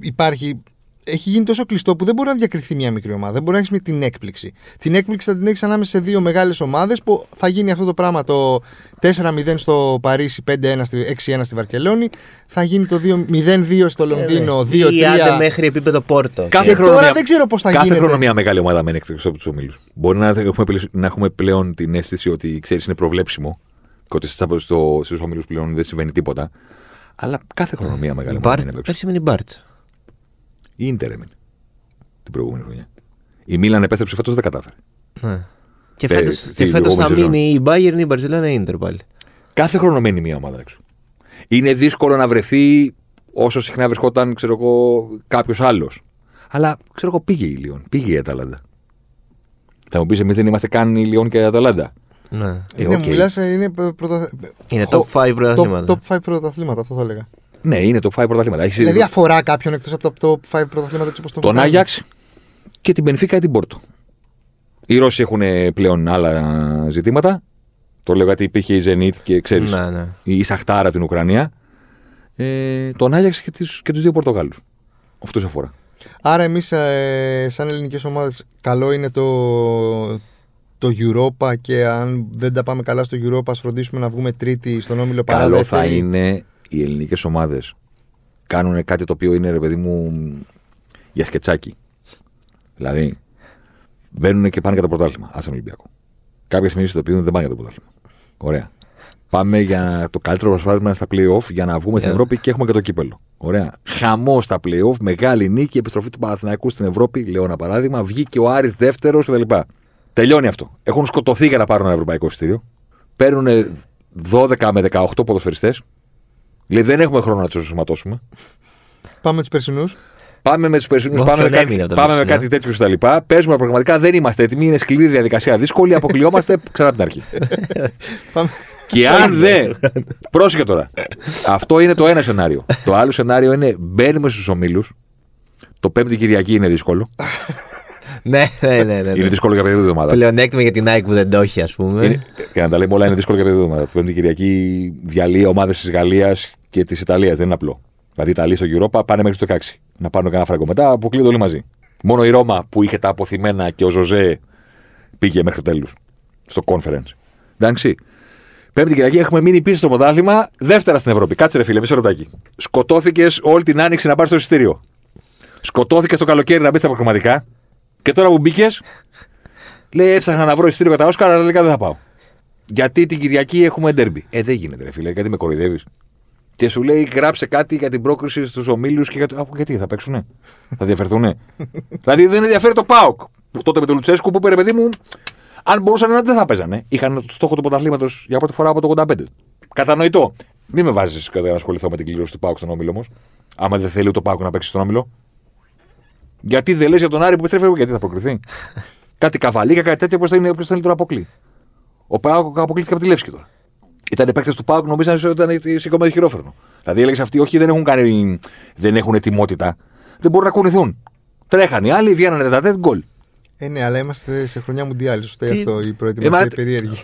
υπάρχει. Έχει γίνει τόσο κλειστό που δεν μπορεί να διακριθεί μια μικρή ομάδα. Δεν μπορεί να έχεις την έκπληξη. Την έκπληξη θα την έχεις ανάμεσα σε δύο μεγάλες ομάδες που θα γίνει αυτό το πράγμα το 4-0 στο Παρίσι, 5-1 στη, 6-1 στη Βαρκελόνη. Θα γίνει το 2 0-2 στο Λονδίνο, Ε, ναι. Ή άντε 2-3. μέχρι επίπεδο Πόρτο. Κάθε Ε, χρόνο τώρα μια- δεν ξέρω πώς θα κάθε γίνεται. χρόνο μια μεγάλη ομάδα μένει εκτός από τους ομίλους. Μπορεί να έχουμε, πλε- να έχουμε πλέον την αίσθηση ότι ξέρεις είναι προβλέψιμο και ότι στους ομίλους πλέον δεν συμβαίνει τίποτα. Αλλά κάθε χρόνο μια μεγάλη ομάδα μένει Μπάρτ, έξω. πέρσι με την Μπάρτσα. Η Ιντερ έμεινε την προηγούμενη χρονιά. Η Μίλαν επέστρεψε φέτος δεν τα κατάφερε. Ναι. Και Ε, φέτος, στη και φέτος θα προηγούμενη σεζόν. μείνει η Bayern, η Barcelona, η Inter πάλι. Κάθε χρόνο μένει μια ομάδα έξω. Είναι δύσκολο να βρεθεί όσο συχνά βρισκόταν, ξέρω εγώ, κάποιος άλλος. Αλλά ξέρω εγώ, πήγε η Λιόν, πήγε η Αταλάντα. Θα μου πεις, εμείς δεν είμαστε καν η Λιόν και η Αταλάντα. Ναι. Ε, Είναι, οκ. μιλάς, ε, είναι πρωτα... Είναι χω- top 5 πρωταθλήματα. Top, top 5 πρωταθλήματα, αυτό θα έλεγα. Ναι, είναι το 5 πρωταθλήματα. Έχεις Δηλαδή αφορά κάποιον εκτός από τα top 5 πρωταθλήματα έτσι όπως το τον έχω κάνει. Άγιαξ και την Μπενφίκα ή την Πόρτο. Οι Ρώσοι έχουν πλέον άλλα ζητήματα. Το λέω γιατί υπήρχε η Zenit και ξέρεις. Ναι, ναι. η Σαχτάρα από την Ουκρανία. Ε, τον Άγιαξ και, τις, και τους δύο Πορτογάλους. Αυτού αφορά. Άρα εμείς, ε, σαν ελληνικές ομάδες, καλό είναι το, το Europa και αν δεν τα πάμε καλά στο Europa, ας φροντίσουμε να βγούμε τρίτη στον όμιλο παρά Καλό θα δεύτερη. είναι οι ελληνικές ομάδες κάνουν κάτι το οποίο είναι ρε παιδί μου για σκετσάκι. Δηλαδή, μπαίνουν και πάνε για το πρωτάθλημα. Α τον Ολυμπιακό. Κάποια στιγμή στο οποίο δεν πάνε για το πρωτάθλημα. Ωραία. Πάμε για το καλύτερο προσπάθημα στα playoff για να βγούμε στην Yeah. Ευρώπη και έχουμε και το κύπελο. Ωραία. Χαμό στα playoff, μεγάλη νίκη, επιστροφή του Παναθηναϊκού στην Ευρώπη, λέω ένα παράδειγμα. Βγήκε ο Άρης δεύτερος κτλ. Τελειώνει αυτό. Έχουν σκοτωθεί για να πάρουν ένα ευρωπαϊκό εισιτήριο. Παίρνουν 12 με 18 ποδοσφαιριστές. Λέει δεν έχουμε χρόνο να τους ενσωματώσουμε. Πάμε τους περσινούς. Πάμε με τους περσινούς, Όποιον πάμε, με κάτι, έμεινε από τα πάμε με περσινά. κάτι τέτοιο κτλ. Παίζουμε πραγματικά, δεν είμαστε έτοιμοι. Είναι σκληρή διαδικασία, δύσκολη. Αποκλειόμαστε ξανά από την αρχή. Πάμε. Και αν δεν. Πρόσεχε τώρα. Αυτό είναι το ένα σενάριο. Το άλλο σενάριο είναι μπαίνουμε στους ομίλους. Το πέμπτη Κυριακή είναι δύσκολο. Ναι, ναι, ναι. ναι, Είναι ναι. δύσκολο για παιδί εβδομάδα. Πλεονέκτημα για την Nike που δεν το έχει, ας πούμε. Είναι- Και να τα λέμε όλα είναι δύσκολο για παιδί εβδομάδα. Πέμπτη Κυριακή διαλύει ομάδες της Γαλλίας και της Ιταλίας. Δεν είναι απλό. Δηλαδή οι Ιταλοί στο Europa πάνε μέχρι το 16. Να πάρουν κανένα φράγκο. Μετά αποκλείονται όλοι μαζί. Μόνο η Ρώμα που είχε τα αποθυμένα και ο Ζωζέ πήγε μέχρι το τέλος. Στο conference. Εντάξει. Πέμπτη Κυριακή έχουμε μείνει πίσω στο πρωτάθλημα. Δεύτερα στην Ευρώπη. Κάτσε ρε φίλε, μισό λεπτάκι. Σκοτώθηκες όλη την άνοιξη να πάρεις το εισιτήριο. Σκοτώθηκες το καλοκαίρι να μπεις στα προγραμματικά. Και τώρα που μπήκες, λέει έψαχνα να βρω εισιτήριο κατά Όσκαρ, αλλά τελικά δεν θα πάω. Γιατί την Κυριακή έχουμε ντέρμπι. Ε, δεν γίνεται, ρε φίλε, γιατί με κοροϊδεύεις. Και σου λέει, γράψε κάτι για την πρόκριση στους ομίλους και για το. Α, γιατί θα παίξουνε, θα διαφερθούνε; δηλαδή δεν ενδιαφέρει το ΠΑΟΚ. Που τότε με τον Λουτσέσκου που είπε, ρε παιδί μου, αν μπορούσαν να δεν θα παίζανε. Είχαν το στόχο του πρωταθλήματος για πρώτη φορά από το 85. Κατανοητό. Μην με βάζεις να ασχοληθώ με την κλήρωση του ΠΑΟΚ στον όμιλο όμως. Άμα δεν θέλει το ΠΑΟΚ να παίξει στον όμιλο. Γιατί δεν λες για τον Άρη που επιστρέφει, γιατί θα αποκριθεί. κάτι καβαλίκα, κάτι τέτοιο, ποιο θέλει, ποιος θέλει τον αποκλεί. Ο Πάοκ αποκλείστηκε από τη Λεύσκη τώρα. Ήταν παίκτε του Πάοκ, νομίζαν ότι ήταν σηκωμένο χειρόφρενο. Δηλαδή έλεγες αυτοί, όχι, δεν έχουν, κάνει, δεν έχουν ετοιμότητα. Δεν μπορούν να κουνηθούν. Τρέχαν οι άλλοι, βγαίνανε τα τέτοια γκολ. Ε, ναι, αλλά είμαστε σε χρονιά μουντιάλ. Σωστά Τι- αυτό η Ε, προετοιμασία μα- η περίεργη.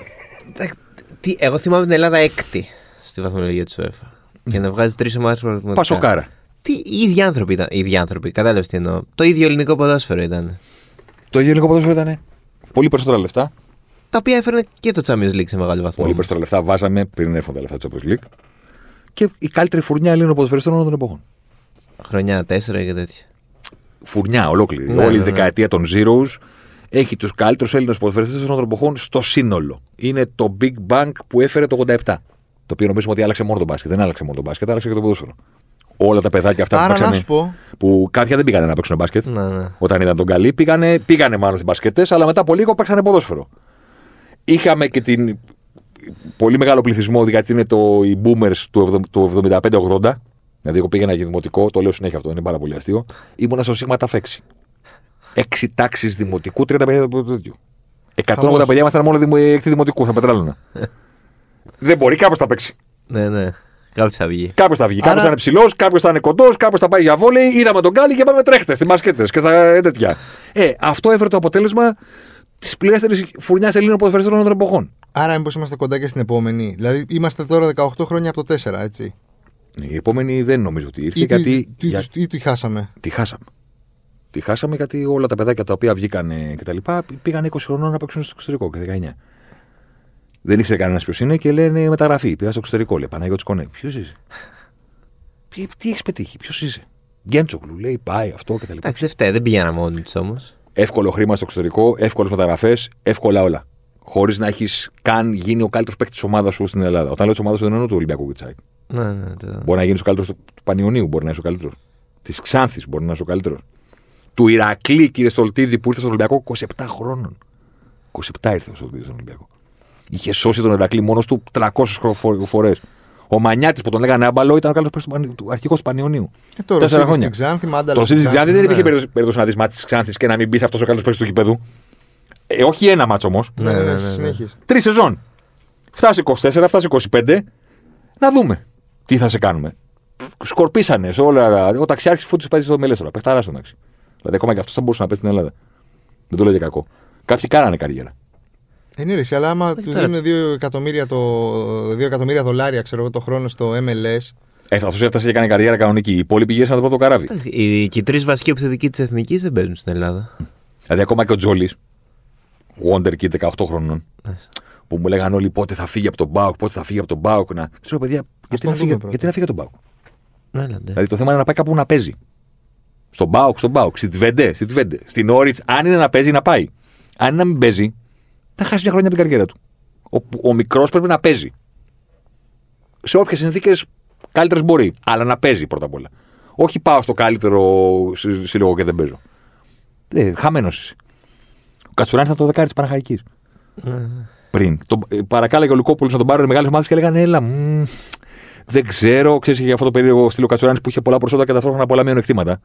Εντάξει, Τι, εγώ θυμάμαι την Ελλάδα έκτη στη βαθμολογία της UEFA. Και να βγάζει τρεις ομάδες πραγματικά. Πασοκάρα. Τι οι ίδιοι άνθρωποι ήταν. Οι ίδιοι άνθρωποι, κατάλαβες τι εννοώ. Το ίδιο ελληνικό ποδόσφαιρο ήταν. Το ίδιο ελληνικό ποδόσφαιρο ήταν πολύ περισσότερα λεφτά. Τα οποία έφεραν και το Champions League σε μεγάλο βαθμό. Πολύ περισσότερα λεφτά βάζαμε πριν έρθουν τα λεφτά του Champions League. Και η καλύτερη φουρνιά Ελλήνων ποδοσφαιριστών όλων των εποχών. Χρονιά 4 και τέτοια. Φουρνιά ολόκληρη. Ναι, Όλη η ναι, ναι. δεκαετία των Zeros έχει τους καλύτερους Έλληνες ποδοσφαιριστές όλων των εποχών στο σύνολο. Είναι το Big Bang που έφερε το 87. Το οποίο νομίζουμε ότι άλλαξε μόνο τον μπάσκετ. Δεν άλλαξε μόνο τον μπάσκετ, άλλαξε και το ποδόσφαιρο. Όλα τα παιδάκια αυτά που Άρα να παίξανε. σου πω, Που κάποια δεν πήγανε να παίξουν μπάσκετ. Ναι, ναι. Όταν ήταν τον καλή, πήγανε, πήγανε μάλλον στις μπασκετές, αλλά μετά από λίγο παίξανε ποδόσφαιρο. Είχαμε και την πολύ μεγάλο πληθυσμό, γιατί είναι το, οι boomers του, εβδο- του 75-80. Δηλαδή, εγώ πήγαινα για δημοτικό, το λέω συνέχεια αυτό, είναι πάρα πολύ αστείο. Ήμουνα στο Σίγμα Ταφέξι. Έξι τάξεις δημοτικού, 30 παιδιά από το τέτοιο. 180 Χαμός. παιδιά ήμασταν μόνο δημο, έκτη δημοτικούς, θα πετράλωνα. Δεν μπορεί, κάποιο θα παίξει. Ναι, ναι. Κάποιος θα βγει. Κάποιος θα βγει. Άρα- Κάποιος θα είναι ψηλός, κάποιος θα είναι κοντός, κάποιος θα πάει για βόλεϊ. Είδαμε τον Γκάλι και πάμε τρέχτες στι μασκέτε και στα ε, τέτοια. Ε, αυτό έφερε το αποτέλεσμα της πληρέστερη φουρνιάς Ελλήνων ποδοσφαιριστών όλων των εποχών. άρα μήπως είμαστε κοντά και στην επόμενη. Δηλαδή, είμαστε τώρα 18 χρόνια από το 4, έτσι. Η επόμενη δεν νομίζω ότι ήρθε Ή, γιατί. τη, για- ή τη χάσαμε. Τη χάσαμε. Τη χάσαμε γιατί όλα τα παιδάκια τα οποία βγήκαν και τα λοιπά πήγαν 20 χρονών να παίξουν στο εξωτερικό και 19. Δεν ήξερε κανένας ποιος είναι και λένε μεταγραφή. Πήγα στο εξωτερικό. Λέει Παναγιώτης Κονέ. Ποιος είσαι; Τι, τι έχεις πετύχει, ποιος είσαι; Γκέντσοκλου λέει πάει αυτό και τα λοιπά. Εντάξει, δεν φταίει, δεν πήγαινα μόνοι τους όμως. Εύκολο χρήμα στο εξωτερικό, εύκολες μεταγραφές, εύκολα όλα. Χωρίς να έχεις καν γίνει ο καλύτερος παίκτης της ομάδας σου στην Ελλάδα. Όταν λέω της ομάδας σου δεν εννοώ του Ολυμπιακού Κουτσάκ. Ναι, ναι. το- Μπορεί να γίνεις ο καλύτερος του του Πανιωνίου, μπορεί να είσαι ο καλύτερος. Της Ξάνθης μπορεί να είσαι ο καλύτερος. Του Ηρακλή, κύριε Στολτίδη, που ήρθε στο Ολυμπιακό 27 χρόνων. 27 ήρθε ο Στολτίδης στον Ολυμπιακό. Είχε σώσει τον Ηρακλή μόνος του 300 φορέ. Ο Μανιάτης που τον λέγανε άμπαλο ήταν ο καλύτερο παίκτης του αρχικό του Πανιωνίου. Ε, το Τέσσερα Ρωσίδη χρόνια. στην Ξάνθη, Μάνταλα Το στην Σίδης Ξάνθη δεν ναι. υπήρχε περίπτωση- περίπτωση να δεις μάτι της Ξάνθης και να μην μπεις αυτός ο καλός παίκτης του κηπέδου. Ε, όχι ένα μάτσο όμως. Ναι, ναι, Ναι, ναι, ναι, ναι. συνέχισε. Τρεις σεζόν. Φτάσει 24, φτάσει 25. Να δούμε τι θα σε κάνουμε. Σκορπίσανε σε όλα. Ο ταξιάρχης φούτης παίζει στο Μελέστορα. Πεχταρά στον ταξί. Δηλαδή ακόμα και αυτός θα μπορούσε να παίζει στην Ελλάδα. Δεν το λέω για κακό. Κάποιοι κάνανε καριέρα. Ε, ναι, ρε, εσύ, αλλά άμα τους τώρα- δίνουν 2 εκατομμύρια, το, 2 εκατομμύρια δολάρια ξέρω, εγώ, το χρόνο στο MLS. Ε, αυτό έφτασε και έκανε καριέρα κανονική. Οι υπόλοιποι γύρισαν το πρώτο καράβι. Εντάξει, Οι, και οι τρεις βασικοί επιθετικοί της εθνικής δεν παίζουν στην Ελλάδα. Δηλαδή ακόμα και ο Τζόλη, Wonder Kid 18 χρονών, Ναι. που μου λέγανε όλοι πότε θα φύγει από τον Μπάουκ, πότε θα φύγει από τον Μπάουκ. Να... Ξέρω, παιδιά, γιατί τον να, φύγει, δούμε πρώτα. γιατί να φύγει από τον Μπάουκ; Ναι, ναι, ναι. Δηλαδή το θέμα είναι να πάει κάπου να παίζει. Στον Μπάουκ, στον Μπάουκ, στη Τβεντέ, στη Τβεντέ. Στην Όριτς, αν είναι να παίζει, να πάει. Αν είναι να μην παίζει, θα χάσει μια χρόνια από την καριέρα του. Ο, ο μικρός πρέπει να παίζει. Σε όποιες συνθήκες καλύτερες μπορεί. Αλλά να παίζει πρώτα απ' όλα. Όχι πάω στο καλύτερο συ- σύλλογο και δεν παίζω. Ε, Χαμένος είσαι. Ο Κατσουράνη ήταν το δεκάρι της Παναχαϊκής. Ναι, ναι. Πριν. Το, ε, παρακάλεγε ο Λουκόπουλος να τον πάρουν μεγάλες ομάδες και έλεγαν Έλα, μ, δεν ξέρω. Ξέρεις για αυτό το περίεργο στήλο Κατσουράνη που είχε πολλά προσόντα και ταυτόχρονα πολλά μειονεκτήματα.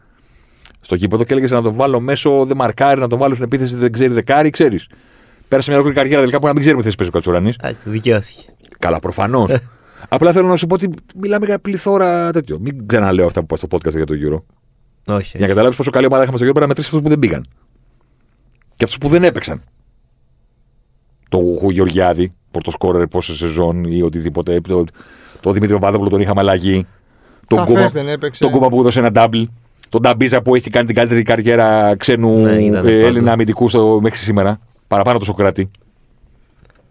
Στο γήπεδο και έλεγες να τον βάλω μέσω, δεν μαρκάρει, να τον βάλω στην επίθεση, δεν ξέρει δεκάρι, ξέρεις. Πέρασε μια ολόκληρη καριέρα τελικά που να μην ξέρουμε τι θέση παίζει ο Κατσουράνη. Εντάξει, δικαιώθηκε. Καλά, προφανώς. Απλά θέλω να σου πω ότι μιλάμε για πληθώρα τέτοιο. Μην ξαναλέω αυτά που είπα στο podcast για το Euro. Όχι. Για να καταλάβεις πόσο καλή ομάδα είχαμε στο Euro, πρέπει να μετρήσεις αυτούς που δεν πήγαν. και αυτούς που δεν έπαιξαν. Το Γεωργιάδη, πορτοσκόρερ πόσε σεζόν ή οτιδήποτε. Το, το Δημήτρη Παπαδόπουλο τον είχαμε αλλαγή. Τον Καφές Κούμα, δεν έπαιξε. τον Κούμα που έδωσε ένα double. Τον Νταμπίζα που έχει κάνει την καλύτερη καριέρα ξένου Ναι, ήταν ε, πάντα. Έλληνα αμυντικού στο, μέχρι σήμερα. Παραπάνω το Σοκράτη.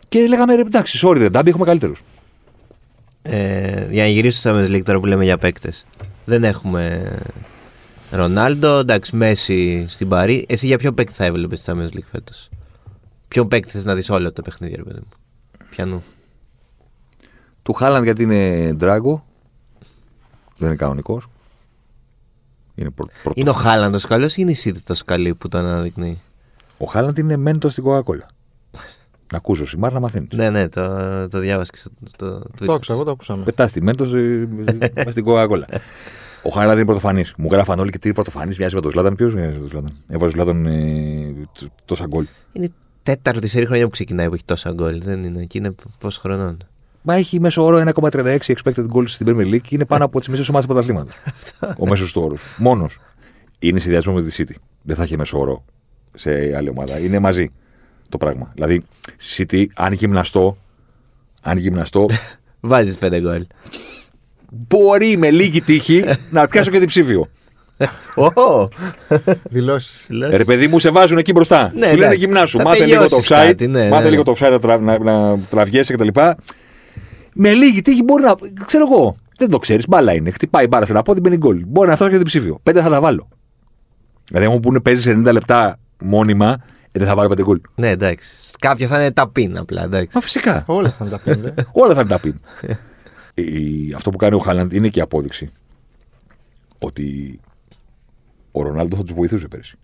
Και λέγαμε ρε, εντάξει, sorry, ρε, Ντάμπι, έχουμε καλύτερους. Ε, για να γυρίσω στο Champions League τώρα που λέμε για παίκτες. Δεν έχουμε Ρονάλντο, εντάξει, Μέση στην Παρή. Εσύ για ποιο παίκτη θα έβλεπες στη Champions League φέτος; Ποιο παίκτη θες να δεις όλο το παιχνίδι, ρε παιδί μου; Πιανού. Του Χάλαντ γιατί είναι ντράγκο. Δεν είναι κανονικός. Είναι πρω, πρωτο- Είναι ο Χάλαντος καλό ή είναι η City τόσο καλή που το αναδεικνύει; Ο Χάλαντ είναι μέντος στην Coca-Cola. Να ακούσω σημάρ να μαθαίνεις. Ναι, ναι, το, το διάβασα και στο το, Το άκουσα, εγώ το ακούσαμε. Πετάς τη μέντος με στην Coca-Cola. Ο Χάλαντ είναι πρωτοφανής. Μου γράφαν όλοι και τι πρωτοφανής μοιάζει με τον Σλάταν. Ποιος μοιάζει με τον Σλάταν. Έβαζε ο Σλάταν ε, τ- τόσα γκολ. Είναι η τέταρτη σερή χρονιά που ξεκινάει που έχει τόσα γκολ. Δεν είναι. Και είναι πόσο χρονών. Μα έχει μέσο όρο 1,36 expected goals στην Premier League και είναι πάνω από τις μισέ ομάδες του πρωταθλήματο. ο μέσος του όρο. Μόνος. Είναι συνδυασμός με τη City. Δεν θα έχει μέσο όρο σε άλλη ομάδα. Είναι μαζί το πράγμα. Δηλαδή, στη City, αν γυμναστώ, αν γυμναστώ, Βάζεις πέντε γκολ. μπορεί με λίγη τύχη να πιάσω και διψήφιο. Ω! Δηλώσεις. Ε, Ρε παιδί μου, σε βάζουν εκεί μπροστά. Ναι, Σου λένε εντάξει. γυμνάσου. Θα Μάθε λίγο το τελειώσεις offside. κάτι, ναι, μάθε ναι. λίγο το offside να, τρα, να, να τραβιέσαι κτλ. Με λίγη τύχη μπορεί να. ξέρω εγώ. Δεν το ξέρεις. Μπάλα είναι. Χτυπάει μπάλα σε ένα πόδι, μπαίνει γκολ. Μπορεί να φτάσει και διψήφιο. Πέντε θα τα βάλω. Δηλαδή, αν μου πούνε παίζεις 90 λεπτά μόνιμα, ε, δεν θα βάλω πέντε γκολ. Ναι, εντάξει. Κάποια θα είναι ταπίν απλά. Εντάξει. Μα φυσικά. Όλα θα τα πούμε. Όλα θα είναι τα πει. Αυτό που κάνει ο Χάλαντ είναι και απόδειξη ότι ο Ρονάλντο θα τους βοηθούσε πέρυσι.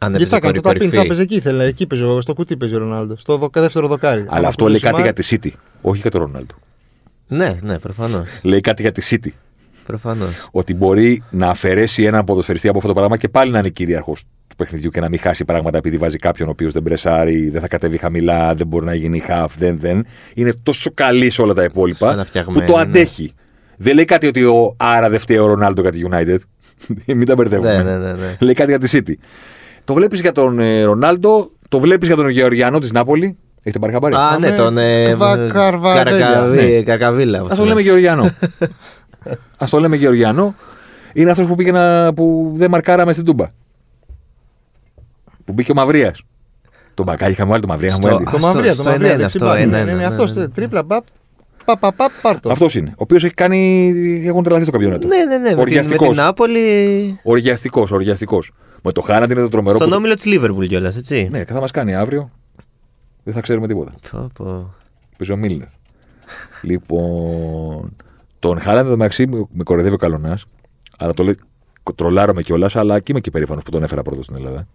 Αν Και θα έπαιζε έκανε το ταπίν, κορυφή. θα έπαιζε εκεί. Ήθελε, εκεί παίζει, στο κουτί παίζει ο Ρονάλντο. Στο δο- δεύτερο δοκάρι. Αλλά Άμα αυτό παίζει λέει κάτι Σιμάρ, για τη City. Όχι για τον Ρονάλντο. Ναι, ναι, προφανώς. Λέει κάτι για τη City. Προφανώς. ότι μπορεί να αφαιρέσει έναν ποδοσφαιριστή από αυτό το πράγμα και πάλι να είναι κυρίαρχος του παιχνιδιού και να μην χάσει πράγματα επειδή βάζει κάποιον ο οποίος δεν πρεσάρει, δεν θα κατέβει χαμηλά, δεν μπορεί να γίνει half, δεν, δεν. Είναι τόσο καλή σε όλα τα υπόλοιπα Σαν που φτιαγμένη, το ναι. αντέχει. Δεν λέει κάτι ότι ο, άρα δεν φταίει ο Ρονάλντο για τη United. μην τα μπερδεύουμε. Ναι, ναι, ναι, ναι. Λέει κάτι για τη City. Το βλέπεις για τον ε, Ρονάλντο, το βλέπεις για τον Γεωργιανό της Νάπολη. Έχετε πάρει χαμπάρι; Α, ναι, Πάμε τον. Ε, Κβα- Καρβαβέλια. Καρακαβί- Ναι. Καρκαβίλα. Α το λέμε Γεωργιανό. Α το λέμε Γεωργιανό. Είναι αυτός που πήγε να, που δεν μαρκάραμε στην Τούμπα. Που μπήκε ο Μαυρίας. Τον μπακάκι είχαμε βάλει, το Μαυρία είχαμε Στο- βάλει. Το Αυτό, μαυρία, το στο μαυρία. 1-1, δεξί στο μπακ. 1-1, Ναι, ναι, ναι, αυτός ναι. τρίπλα μπαπ. Πα, πα, πα, πάρτο. Αυτός είναι. Ο οποίος έχει κάνει. Έχουν τρελαθεί στο καμπιόνατο. Ναι, ναι, ναι. Με την, με Οργιαστικός. την Νάπολη. Οργιαστικός, οργιαστικός. Με το Χάλαντ είναι το τρομερό. Στον που- όμιλο της Λίβερπουλ κιόλας, έτσι. Ναι, και θα μας κάνει αύριο. Δεν θα ξέρουμε τίποτα. Πω, πω. Παίζει ο Μίλνερ. λοιπόν. Τον Χάλαντ εδώ μεταξύ με με κοροϊδεύει ο Καλονάς. Αλλά το λέει. Τρολάρομαι κιόλας, αλλά και είμαι και περήφανος που τον έφερα πρώτο στην Ελλάδα.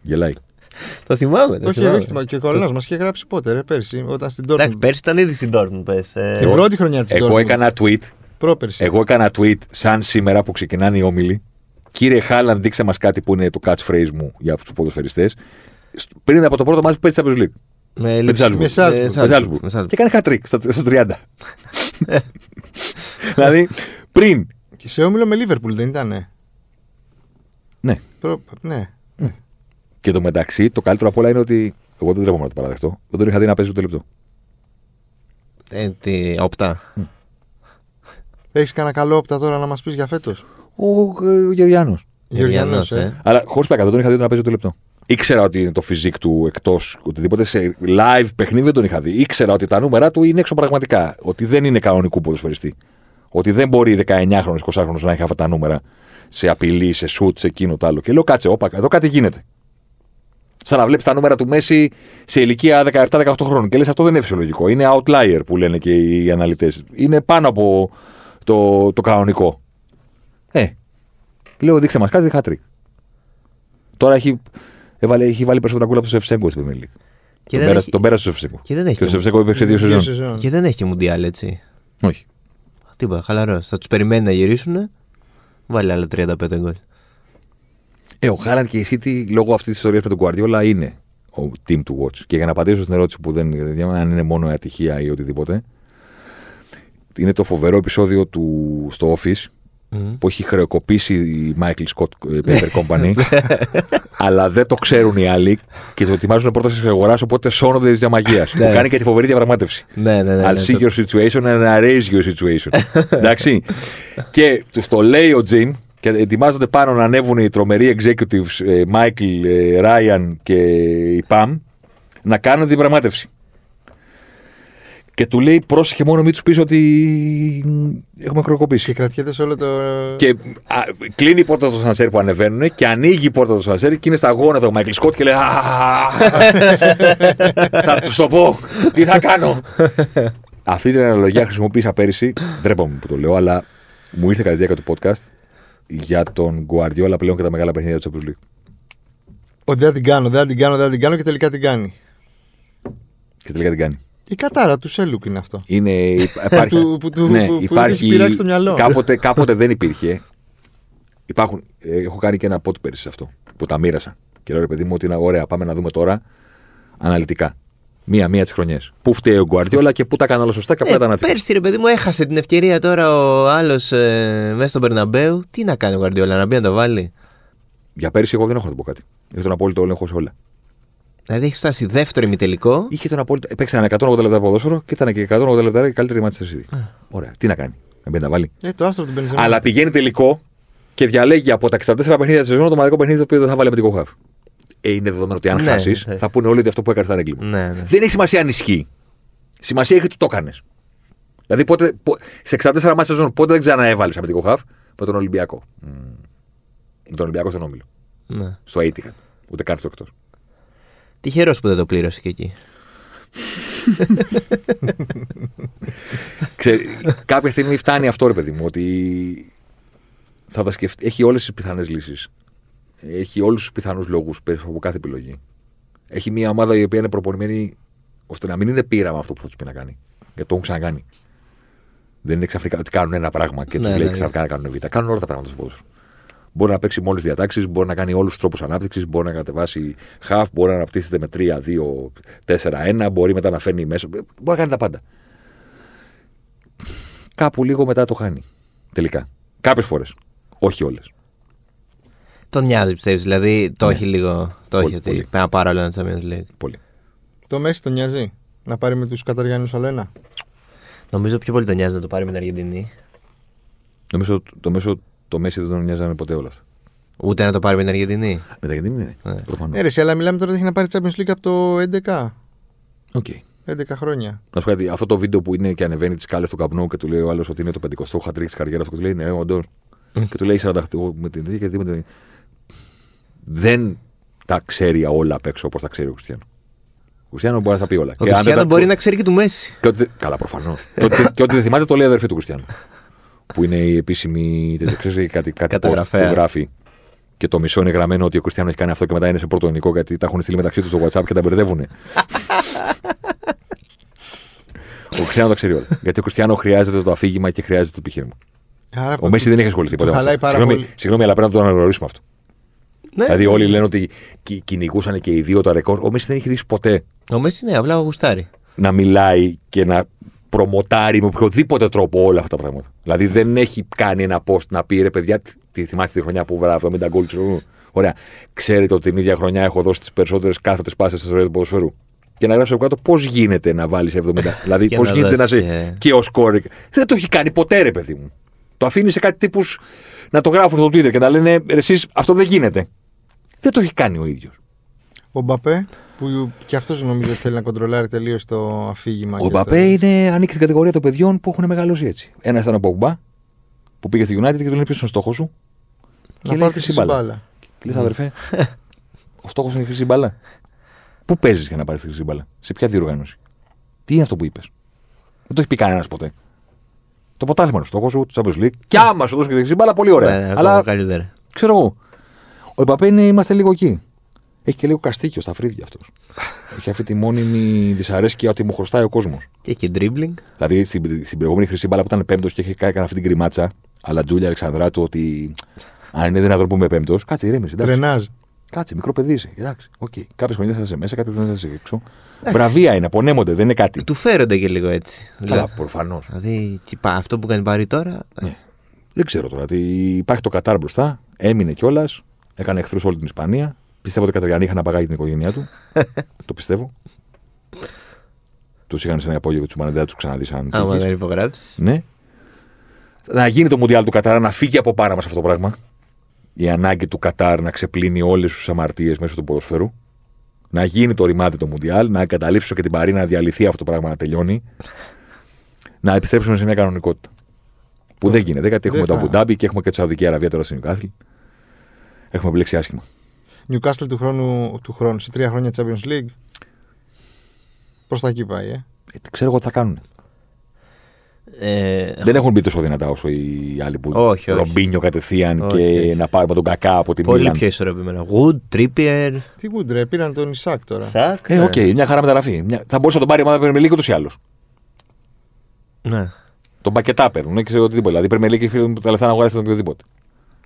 Γελάει. Το θυμάμαι. Το Όχι, θυμάμαι. όχι, μα και ο Κολονό μας είχε γράψει πότε, ρε, πέρσι, όταν στην Εντάξει, Dortmund. πέρσι ήταν ήδη στην Dortmund, πες. Ε, Την πρώτη χρονιά της Εγώ έκανα tweet. Πρόπερση. Εγώ έκανα tweet σαν σήμερα που ξεκινάνε οι όμιλοι. Κύριε Χάλαντ, δείξε μας κάτι που είναι το catchphrase μου για τους ποδοσφαιριστές. Πριν από το πρώτο μάτι που παίζει Champions League. Με Με Salzburg. Με Salzburg. Με Salzburg. με Salzburg. Και έκανε hat-trick στο, στο 30. δηλαδή, πριν. Και σε όμιλο με Λίβερπουλ δεν ήταν. Ναι. Προ... Ναι. Και το μεταξύ, το καλύτερο απ' όλα είναι ότι. Εγώ δεν τρέπομαι να το παραδεχτώ. Δεν τον είχα δει να παίζει ούτε λεπτό. Ε, τι, οπτά. Έχεις κανένα καλό όπτα τώρα να μας πεις για φέτος; Ο, ε, ο Γεωργιάνος. Γεωργιανός, ε. Αλλά χωρίς πλάκα, δεν τον είχα δει ούτε να παίζει ούτε λεπτό. Ήξερα ότι είναι το φυσικ του εκτός οτιδήποτε σε live παιχνίδι δεν τον είχα δει. Ήξερα ότι τα νούμερα του είναι έξω πραγματικά. Ότι δεν είναι κανονικού ποδοσφαιριστή. Ότι δεν μπορεί 19χρονο, 20χρονο να έχει αυτά τα νούμερα σε απειλή, σε σουτ, σε εκείνο το άλλο. Και λέω κάτσε, όπα, εδώ κάτι γίνεται. Σαν να βλέπεις τα νούμερα του Μέση σε ηλικία 17-18 χρόνων. Και λες αυτό δεν είναι φυσιολογικό. Είναι outlier που λένε και οι αναλυτές. Είναι πάνω από το, το κανονικό. Ε, λέω δείξε μας κάτι, hat-trick. Τώρα έχει, έβαλε, έχει βάλει περισσότερα γκολ από τον Σεφσέγκο στην Premier League. Και Τον, δεν πέρα, έχει- τον πέρασε ο Σεφσέγκο. Και δεν έχει Και ο και- Σεφσέγκο έπαιξε δύο Δύο σεζόν. σεζόν. Και δεν έχει και μουντιάλ, έτσι. Όχι. Τίποτα, χαλαρό. Θα τους περιμένει να γυρίσουν. Βάλει άλλα 35 γκολ. Ε, ο Χάλαντ και η City λόγω αυτής της ιστορίας με τον Guardiola είναι ο team to watch. Και για να απαντήσω στην ερώτηση που δεν για μένα αν είναι μόνο ατυχία ή οτιδήποτε, είναι το φοβερό επεισόδιο του στο Office που έχει χρεοκοπήσει η Michael Scott ε, Paper Company, αλλά δεν το ξέρουν οι άλλοι και το ετοιμάζουν πρόταση τη αγοράς, οπότε σώνονται τη διαμαγείας. που Ναι. κάνει και τη φοβερή διαπραγμάτευση. Ναι, ναι, ναι. I'll ναι, see το- your situation and I raise your situation. Εντάξει. και του το λέει ο Jim και ετοιμάζονται πάνω να ανέβουν οι τρομεροί executives ε, Michael, ε, Ryan και η Pam να κάνουν διαπραγμάτευση. Και του λέει πρόσεχε μόνο μην τους πεις ότι μ, έχουμε χρεοκοπήσει. Και κρατιέται σε όλο το. Και α, κλείνει η πόρτα του σανσέρ που ανεβαίνουν και ανοίγει η πόρτα του σανσέρ και είναι στα γόνατα ο Μάικλ Σκότ και λέει «Α, Θα τους το πω. Τι θα κάνω. Αυτή την αναλογία χρησιμοποίησα πέρυσι. Ντρέπομαι που το λέω, αλλά μου ήρθε κατά τη διάρκεια του podcast για τον Γκουαρδιόλα πλέον και τα μεγάλα παιχνίδια του Champions League. Ότι δεν θα την κάνω, δεν θα την κάνω, δεν θα την κάνω και τελικά την κάνει. Και τελικά την κάνει. Η κατάρα του Σέλουκ είναι αυτό. Είναι, υπάρχει, Του- που του- ναι, που- που υπάρχει, του έχει πειράξει το μυαλό. Κάποτε, κάποτε δεν υπήρχε. Υπάρχουν, ε, έχω κάνει και ένα pod πέρυσι σε αυτό που τα μοίρασα. Και λέω ρε παιδί μου ότι είναι ωραία, πάμε να δούμε τώρα αναλυτικά. Μία-μία τις χρονιές. Πού φταίει ο Γκουαρδιόλα και πού τα έκανε όλα σωστά και πού Ε, ήταν άτυχο. πέρσι ρε παιδί μου έχασε την ευκαιρία τώρα ο άλλος ε, μέσα στον Περναμπέου. Τι να κάνει ο Γουαρδιόλα, να μπει να το βάλει; Για πέρυσι εγώ δεν έχω να το πω κάτι. Έχω τον απόλυτο έλεγχο σε όλα. Δηλαδή έχεις φτάσει δεύτερο ημιτελικό. Είχε τον απόλυτο. Παίξαν 180 λεπτά ποδόσφαιρο και ήταν και 180 λεπτά η καλύτερη μάτια στη City. Ωραία. Τι να κάνει. Να μπει να τα βάλει. Ε, το άστρο του Μπενζεμά. Αλλά πηγαίνει τελικό και διαλέγει από τα 64 παιχνίδια της σεζόν το μοναδικό παιχνίδι το οποίο δεν θα βάλει με την Κοχάφ. Ε, είναι δεδομένο ότι αν Ναι, χάσεις, ναι. θα πούνε όλοι ότι αυτό που έκανε ήταν έγκλημα. Ναι, ναι. Δεν έχει σημασία αν ισχύει. Σημασία έχει ότι το έκανες. Δηλαδή, πότε, πο- σε 64 μάτια σεζόν, πότε δεν ξαναέβαλες με την Κοχάφ; Με τον Ολυμπιακό. Μμμ. Με τον Ολυμπιακό στον Όμιλο. ναι. Στο Aitken. Ούτε καν στο εκτός. Τυχερός που δεν το πλήρωσε και εκεί. Ξέρει, κάποια στιγμή φτάνει αυτό, ρε παιδί μου, ότι θα τα σκεφτεί. Έχει όλες τις πιθανές λύσεις. Έχει όλους τους πιθανούς λόγους από κάθε επιλογή. Έχει μια ομάδα η οποία είναι προπονημένη ώστε να μην είναι πείραμα αυτό που θα τους πει να κάνει. Γιατί το έχουν ξανακάνει. Δεν είναι ξαφνικά ότι κάνουν ένα πράγμα και τους Ναι, λέει ναι, ξαφνικά να κάνουν β. Κάνουν όλα τα πράγματα στο ποδόσφαιρο. Μπορεί να παίξει με όλες τις διατάξεις, μπορεί να κάνει όλους τους τρόπους ανάπτυξης, μπορεί να κατεβάσει half, μπορεί να αναπτύσσεται με 3-2-4-1, μπορεί μετά να φέρνει μέσα. Μπορεί να κάνει τα πάντα. Κάπου λίγο μετά το χάνει. Τελικά. Κάποιες φορές. Όχι όλες. Τον νοιάζει πιστεύεις, δηλαδή το Ναι. έχει λίγο. Το Πολύ, έχει ότι πολύ. πρέπει να πάρω άλλο ένα Champions League. Πολύ. Το Μέση τον νοιάζει. Να πάρει με τους Καταριάνου άλλο ένα; Νομίζω πιο πολύ τον νοιάζει να το πάρει με την Αργεντινή. Νομίζω το μέσο το Μέση δεν τον νοιάζαμε ποτέ όλα αυτά. Ούτε να το πάρει με την Αργεντινή. Με τα γιατί είναι. Ναι. Προφανώς. Ε, ρε, εσύ, αλλά μιλάμε τώρα ότι έχει να πάρει Champions League από το 11. Οκ. 11 χρόνια. Να σου πω κάτι, αυτό το βίντεο που είναι και ανεβαίνει τις κάλε του καπνού και του λέει ο άλλος ότι είναι το 50ο χατρίκ της καριέρας του και του λέει ναι, όντως. και του λέει 48 με την και τι με την. Δεν τα ξέρει όλα απ' έξω όπως τα ξέρει ο Κριστιανό. Ο Κριστιανό μπορεί να τα πει όλα. Ο Και αν δεν Κριστιανό τα- μπορεί να ξέρει και του Μέση. Και ότι, δεν- καλά, προφανώς. και, ότι, και ότι δεν θυμάται το λέει η αδερφή του Κριστιανού. Που είναι η επίσημη. τέτοιο, ξέρεις, κάτι, κάτι post που Καταγραφέας. γράφει. Και το μισό είναι γραμμένο ότι ο Κριστιανός έχει κάνει αυτό και μετά είναι σε πρώτο ελληνικό γιατί τα έχουν στείλει μεταξύ τους στο WhatsApp και τα μπερδεύουν. ο Κριστιανό τα ξέρει όλα. Γιατί ο Κριστιανό χρειάζεται το αφήγημα και χρειάζεται το επιχείρημα. Άρα, Ο Μέση δεν έχει ασχοληθεί ποτέ με χαλάει αυτό. πάρα Συγγνώμη, πολύ. συγγνώμη, αλλά πρέπει να το αναγνωρίσουμε αυτό. Ναι. Δηλαδή, όλοι λένε ότι κι- κυνηγούσαν και οι δύο τα ρεκόρ. Ο Μέση δεν έχει δει ποτέ Ο Μέση ναι, απλά γουστάρει. να μιλάει και να προμοτάρει με οποιοδήποτε τρόπο όλα αυτά τα πράγματα. Δηλαδή δεν έχει κάνει ένα post να πει ρε παιδιά, τη θυμάστε τη χρονιά που βράδυ 70 γκολ, ξέρω εγώ. Ωραία. Ξέρετε ότι την ίδια χρονιά έχω δώσει τις περισσότερες κάθετες πάσες στα ιστορία του ποδοσφαίρου. Και να γράψει από κάτω πώς γίνεται να βάλεις 70. δηλαδή Και πώς να γίνεται να δώσεις είσαι και- και ο σκόρ. Δεν το έχει κάνει ποτέ, ρε παιδί μου. Το αφήνει σε κάτι τύπους να το γράφουν στο Twitter και να λένε εσείς αυτό δεν γίνεται. Δεν το έχει κάνει ο ίδιος. Ο Μπαπέ, που και αυτός νομίζω ότι θέλει να κοντρολάρει τελείως το αφήγημα. Ο και το- Μπαπέ είναι, ανήκει στην κατηγορία των παιδιών που έχουν μεγαλώσει έτσι. Ένα ήταν ο Πογμπά που πήγε στη United και του λένε ποιο είναι ο στόχο σου. να λέει πάρει χρυσή χρυσή μπάλα. μπάλα. Και λε, αδερφέ, ο στόχος είναι η χρυσή μπάλα. Πού παίζεις για να πάρεις τη χρυσή μπάλα, σε ποια διοργάνωση; Τι είναι αυτό που είπες; Δεν το έχει πει κανένας ποτέ. Το ποτάθλημα είναι ο στόχος σου, το Champions League. Και άμα σου δώσω και τη χρυσή μπάλα, πολύ ωραία. Ναι, ακόμα Αλλά καλύτερα. ξέρω εγώ. Ο Εμπαπέ είναι, είμαστε λίγο εκεί. Έχει και λίγο καστίκιο στα φρύδια αυτός. έχει αυτή τη μόνιμη δυσαρέσκεια ότι μου χρωστάει ο κόσμος. Και έχει dribbling. Δηλαδή στην, στην προηγούμενη χρυσή μπάλα που ήταν πέμπτος και είχε κάνει αυτή την κρυμάτσα, αλλά Τζούλια Αλεξανδράτου ότι αν είναι δυνατόν που είμαι πέμπτος, κάτσε ηρέμησε. εντάξει. Τρενάζ. Κάτσε, μικρό παιδί είσαι. Εντάξει, οκ. Κάποιες χρονιές θα είσαι μέσα, κάποιες χρονιές θα είσαι έξω. Βραβεία είναι, απονέμονται, δεν είναι κάτι. Του φέρονται και λίγο έτσι. Καλά, προφανώς. Δηλαδή, και πα- αυτό που κάνει πάρει τώρα. Ναι. Δεν ξέρω τώρα. Τι... Υπάρχει το Κατάρ μπροστά. Έμεινε κιόλας. Έκανε εχθρούς όλη την Ισπανία. Πιστεύω ότι οι Καταριανοί είχαν απαγάγει την οικογένειά του. το πιστεύω. Τους είχαν σε ένα υπόγειο τους Μανεντέα, τους ξαναδεί αν Άμα φύγεις. δεν υπογράψεις. Ναι. Να γίνει το Μουντιάλ του Κατάρ, να φύγει από πάνω μας αυτό το πράγμα. Η ανάγκη του Κατάρ να ξεπλύνει όλες τι αμαρτίες μέσω του ποδοσφαίρου. Να γίνει το ρημάδι το Μουντιάλ, να εγκαταλείψω και την Παρή να διαλυθεί αυτό το πράγμα να τελειώνει. Να επιστρέψουμε σε μια κανονικότητα. Που δεν γίνεται, γιατί έχουμε Δεν το θα- Αμπουντάμπι και έχουμε και τη Σαουδική Αραβία τώρα στην Νιουκάθλ. Έχουμε επιλέξει άσχημα. Newcastle του χρόνου, του χρόνου σε τρία χρόνια Champions League. Προς τα εκεί πάει, ε. Ε, τι ξέρω εγώ τι θα κάνουν. Ε, Δεν έχουν μπει τόσο δυνατά όσο οι άλλοι που Όχι, όχι. Ρομπίνιο κατευθείαν Όχι, και όχι. να πάρουμε τον κακά από την πολύ Μίλαν. πιο ισορροπημένα. Wood, Trippier. Τι γκουντρε, πήραν τον Ισάκ τώρα. Σακ. Ε, οκ, μια χαρά μεταγραφή. Μια... Θα μπορούσε να τον πάρει η ομάδα Premier League ούτως ή άλλως. Ναι. Τον πακετά παίρνουν, δεν ξέρω οτιδήποτε. Δηλαδή Premier League θέλουν τα λεφτά να βγάλει τον οποιοδήποτε.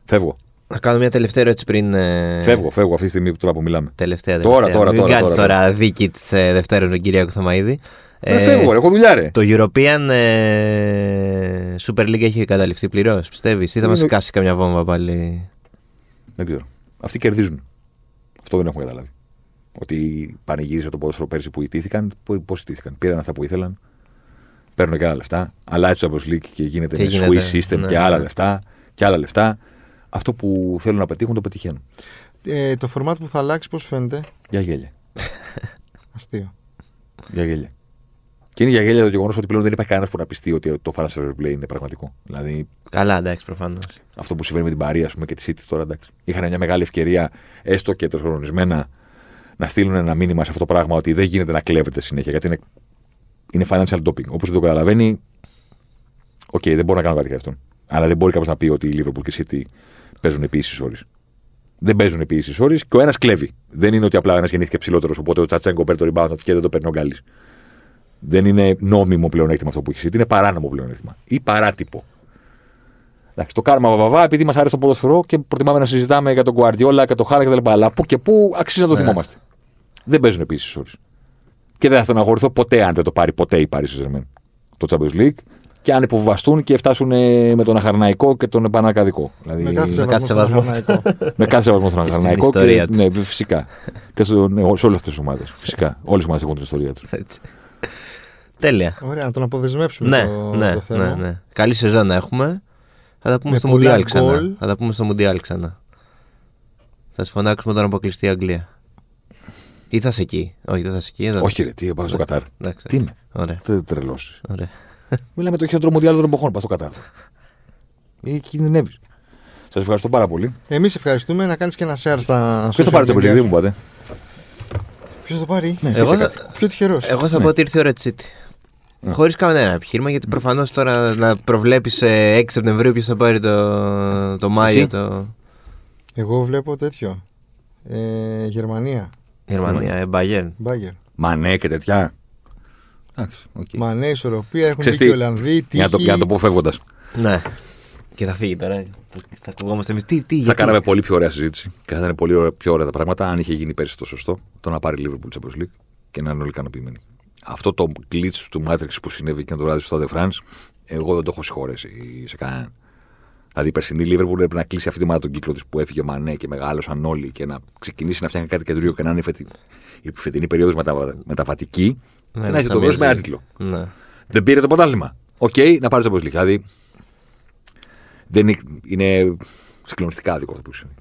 Φεύγω. Να κάνω μια τελευταία ερώτηση πριν. ε, Φεύγω, φεύγω αυτή τη στιγμή που τώρα που μιλάμε. Τελευταία, Τώρα, τελευταία. τώρα, Μην τώρα, κάνεις τώρα, τώρα, δίκη της ε, Δευτέρα τον Κυριάκο Θωμαίδη. Ε, φεύγω, ρε, έχω δουλειά, ρε. Το European ε, Super League έχει καταληφθεί πληρώς, πιστεύεις, ή θα μας Είναι- κάσει καμιά βόμβα πάλι; Δεν ξέρω. Αυτοί κερδίζουν. Αυτό δεν έχουμε καταλάβει. Ότι πανηγύρισε το ποδόσφαιρο πέρσι που ιτήθηκαν. Πώς ιτήθηκαν. Πήραν αυτά που ήθελαν. Παίρνουν και άλλα λεφτά. Αλλάζει το Champions League και γίνεται Και με γίνεται, Swiss system ναι, και άλλα ναι. λεφτά. Και άλλα λεφτά. Αυτό που θέλουν να πετύχουν το πετυχαίνουν. Ε, το format που θα αλλάξει, πώς φαίνεται; Για γέλια. Αστείο. Για γέλια. Και είναι για γέλια το γεγονός ότι πλέον δεν υπάρχει κανένας που να πειστεί ότι το Financial Fair Play είναι πραγματικό. Δηλαδή Καλά, εντάξει, προφανώς. αυτό που συμβαίνει με την Παρί ας πούμε, και τη City τώρα εντάξει. Είχαν μια μεγάλη ευκαιρία, έστω και ετεροχρονισμένα, να στείλουν ένα μήνυμα σε αυτό το πράγμα ότι δεν γίνεται να κλέβετε συνέχεια γιατί είναι, είναι financial doping. Όποιος δεν το καταλαβαίνει, οκ, δεν μπορώ να κάνω κάτι για αυτόν. Αλλά δεν μπορεί κάποιος να πει ότι η Liverpool και η City παίζουν επί ίσης όρης. Δεν παίζουν επί ίσης όρης και ο ένας κλέβει. Δεν είναι ότι απλά ένας γεννήθηκε ψηλότερος, οπότε ο Τσατσέγκο παίρνει το rebound και δεν το παίρνει ο Γκάλης. Δεν είναι νόμιμο πλεονέκτημα αυτό που έχεις η City, είναι παράνομο πλεονέκτημα. Ή παράτυπο. Εντάξει, το κάνουμε βαβαβά επειδή μας αρέσει το ποδοσφαιρό και προτιμάμε να συζητάμε για τον Guardiola και τον Χάλα κτλ. Αλλά πού και πού αξίζει να το Ναι. θυμόμαστε. Δεν παίζουν επίση ώρε. Και δεν θα στεναχωρηθώ ποτέ αν δεν το πάρει ποτέ η Paris Saint-Germain το Champions League και αν υποβαστούν και φτάσουν ε, με τον Αχαρναϊκό και τον Επανακαδικό. Δηλαδή, Με κάθε κάθε σεβασμό. στον σεβασμό. Παναθηναϊκό. με κάθε σεβασμό στον Και στην Αχαρναϊκό. ιστορία Και, τους. ναι, φυσικά. και στο, ναι, σε όλες αυτές τις ομάδες. Φυσικά. Όλες οι ομάδες έχουν την ιστορία τους. Έτσι. Τέλεια. Ωραία, να τον αποδεσμεύσουμε Ναι, το, ναι, το θέμα. ναι, ναι. Καλή σεζόν να έχουμε. Θα τα πούμε Με στο πολλά Μουντιάλ ξανά. γκολ. Θα τα πούμε στο Μουντιάλ ξανά. Θα σα φωνάξουμε όταν αποκλειστεί η Αγγλία. Ή θα είσαι εκεί. Όχι, δεν θα είσαι εκεί. δεν θα Όχι, είσαι ρε, τι, πάω στο Ναι. Κατάρ. εκεί. Εντάξει. Τι είμαι. Ωραία. Δεν τρελώσεις. ωραία. Μιλάμε το χειρότερο μοντιάλ των εποχών. Πας στο Κατάρ. Ή κινδυνεύεις. Σας ευχαριστώ πάρα πολύ. Εμείς ευχαριστούμε να κάνεις και ένα share στα. Ποιος θα πάρει το παιδί, δεν μου πάτε; Ποιος θα πάρει; Ναι, Εγώ πείτε θα, κάτι. Πιο τυχερός. εγώ θα Ναι. πω ότι ήρθε η ώρα τη City. Ναι. Χωρίς κανένα επιχείρημα, γιατί προφανώς τώρα να προβλέπει 6 Σεπτεμβρίου ποιος θα πάρει το, το Μάιο. Εσύ; Το... Εγώ βλέπω τέτοιο. Ε, Γερμανία. Γερμανία, ε, Bayern. Μπάγκερ. Μα ναι και τέτοια. Εντάξει, οκ. Μα ναι, ισορροπία. Έχουν Ξέρεις δει και οι τι, Ολλανδοί. Για να το, για να το πω φεύγοντας. Ναι. Και θα φύγει τώρα. Θα ακουγόμαστε εμείς. Τι, τι, Θα γιατί. κάναμε πολύ πιο ωραία συζήτηση και θα ήταν πολύ ωραία, πιο ωραία τα πράγματα αν είχε γίνει πέρσι το σωστό το να πάρει η Liverpool Champions League και να είναι όλοι ικανοποιημένοι. Αυτό το glitch του Matrix που συνέβη και το βράδυ στο Stade de France, εγώ δεν το έχω συγχωρέσει σε κανέναν. Δηλαδή η περσινή Liverpool έπρεπε να κλείσει αυτή η ομάδα τον κύκλο της που έφυγε ο Μανέ και μεγάλωσαν όλοι και να ξεκινήσει να φτιάχνει κάτι καινούριο και να είναι η, φετι... η φετινή περίοδος μεταβα... μεταβατική Ναι, και να έχει θα το μέρο με ένα μοιάζει. τίτλο. Ναι. Δεν πήρε το πρωτάθλημα. Οκ, να πάρει το Champions League. Δηλαδή δεν είναι, είναι συγκλονιστικά δικό του που συμβεί.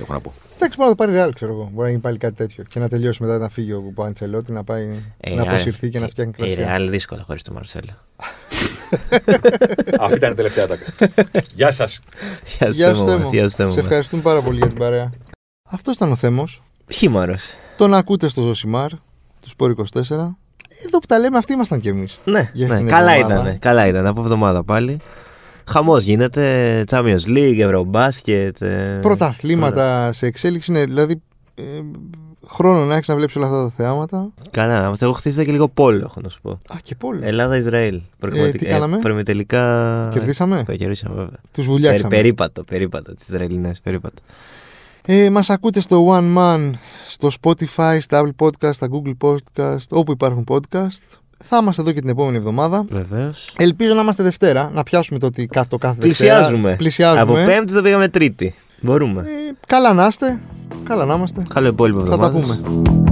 Έχω να πω. Εντάξει, μπορεί να το πάρει ρεάλ, ξέρω εγώ. Μπορεί να γίνει πάλι κάτι τέτοιο. Και να τελειώσει μετά να φύγει ο Παντσελότη, να πάει Ε, να ε, αποσυρθεί και να φτιάχνει Ε, κλασικά. Ρεάλ δύσκολα χωρίς τον Μαρσέλο. Αυτή ήταν η τελευταία τάκα. Γεια σας. Γεια σου, Θέμο. Γεια σου, Θέμο. Σε ευχαριστούμε πάρα πολύ για την παρέα. Αυτός ήταν ο Θέμος. Χήμαρος. Τον ακούτε στο Ζωσιμάρ τους Σπόρ 24. Εδώ που τα λέμε, αυτοί ήμασταν κι εμείς. Ναι, Για ναι. την καλά εβδομάδα. ήταν. Καλά ήταν. Από εβδομάδα πάλι. Χαμός γίνεται. Champions League, Ευρωμπάσκετ. ε, Πρωταθλήματα σε εξέλιξη είναι δηλαδή. Ε, χρόνο να έχεις να βλέπεις όλα αυτά τα θεάματα. Καλά. Εγώ χτίστηκα και λίγο πόλο, έχω να σου πω. Α, και πολύ. Ελλάδα-Ισραήλ. τι κάναμε; Προημιτελικά. Κερδίσαμε; Ε, κερδίσαμε, βέβαια. Τους Περι, βουλιάξαμε. περίπατο, περίπατο. Τις Ισραηλινές, περίπατο. Ε, μας ακούτε στο One Man, στο Spotify, στα Apple Podcast, στα Google Podcast, όπου υπάρχουν podcast. Θα είμαστε εδώ και την επόμενη εβδομάδα. Βεβαίως. Ελπίζω να είμαστε Δευτέρα, να πιάσουμε το ότι κάθε, το κάθε Πλησιάζουμε. Δευτέρα. Πλησιάζουμε. Από Πέμπτη το πήγαμε Τρίτη. Μπορούμε. Ε, καλά να είστε. Καλά να είμαστε. Καλό υπόλοιπο Θα τα εβδομάδας. πούμε.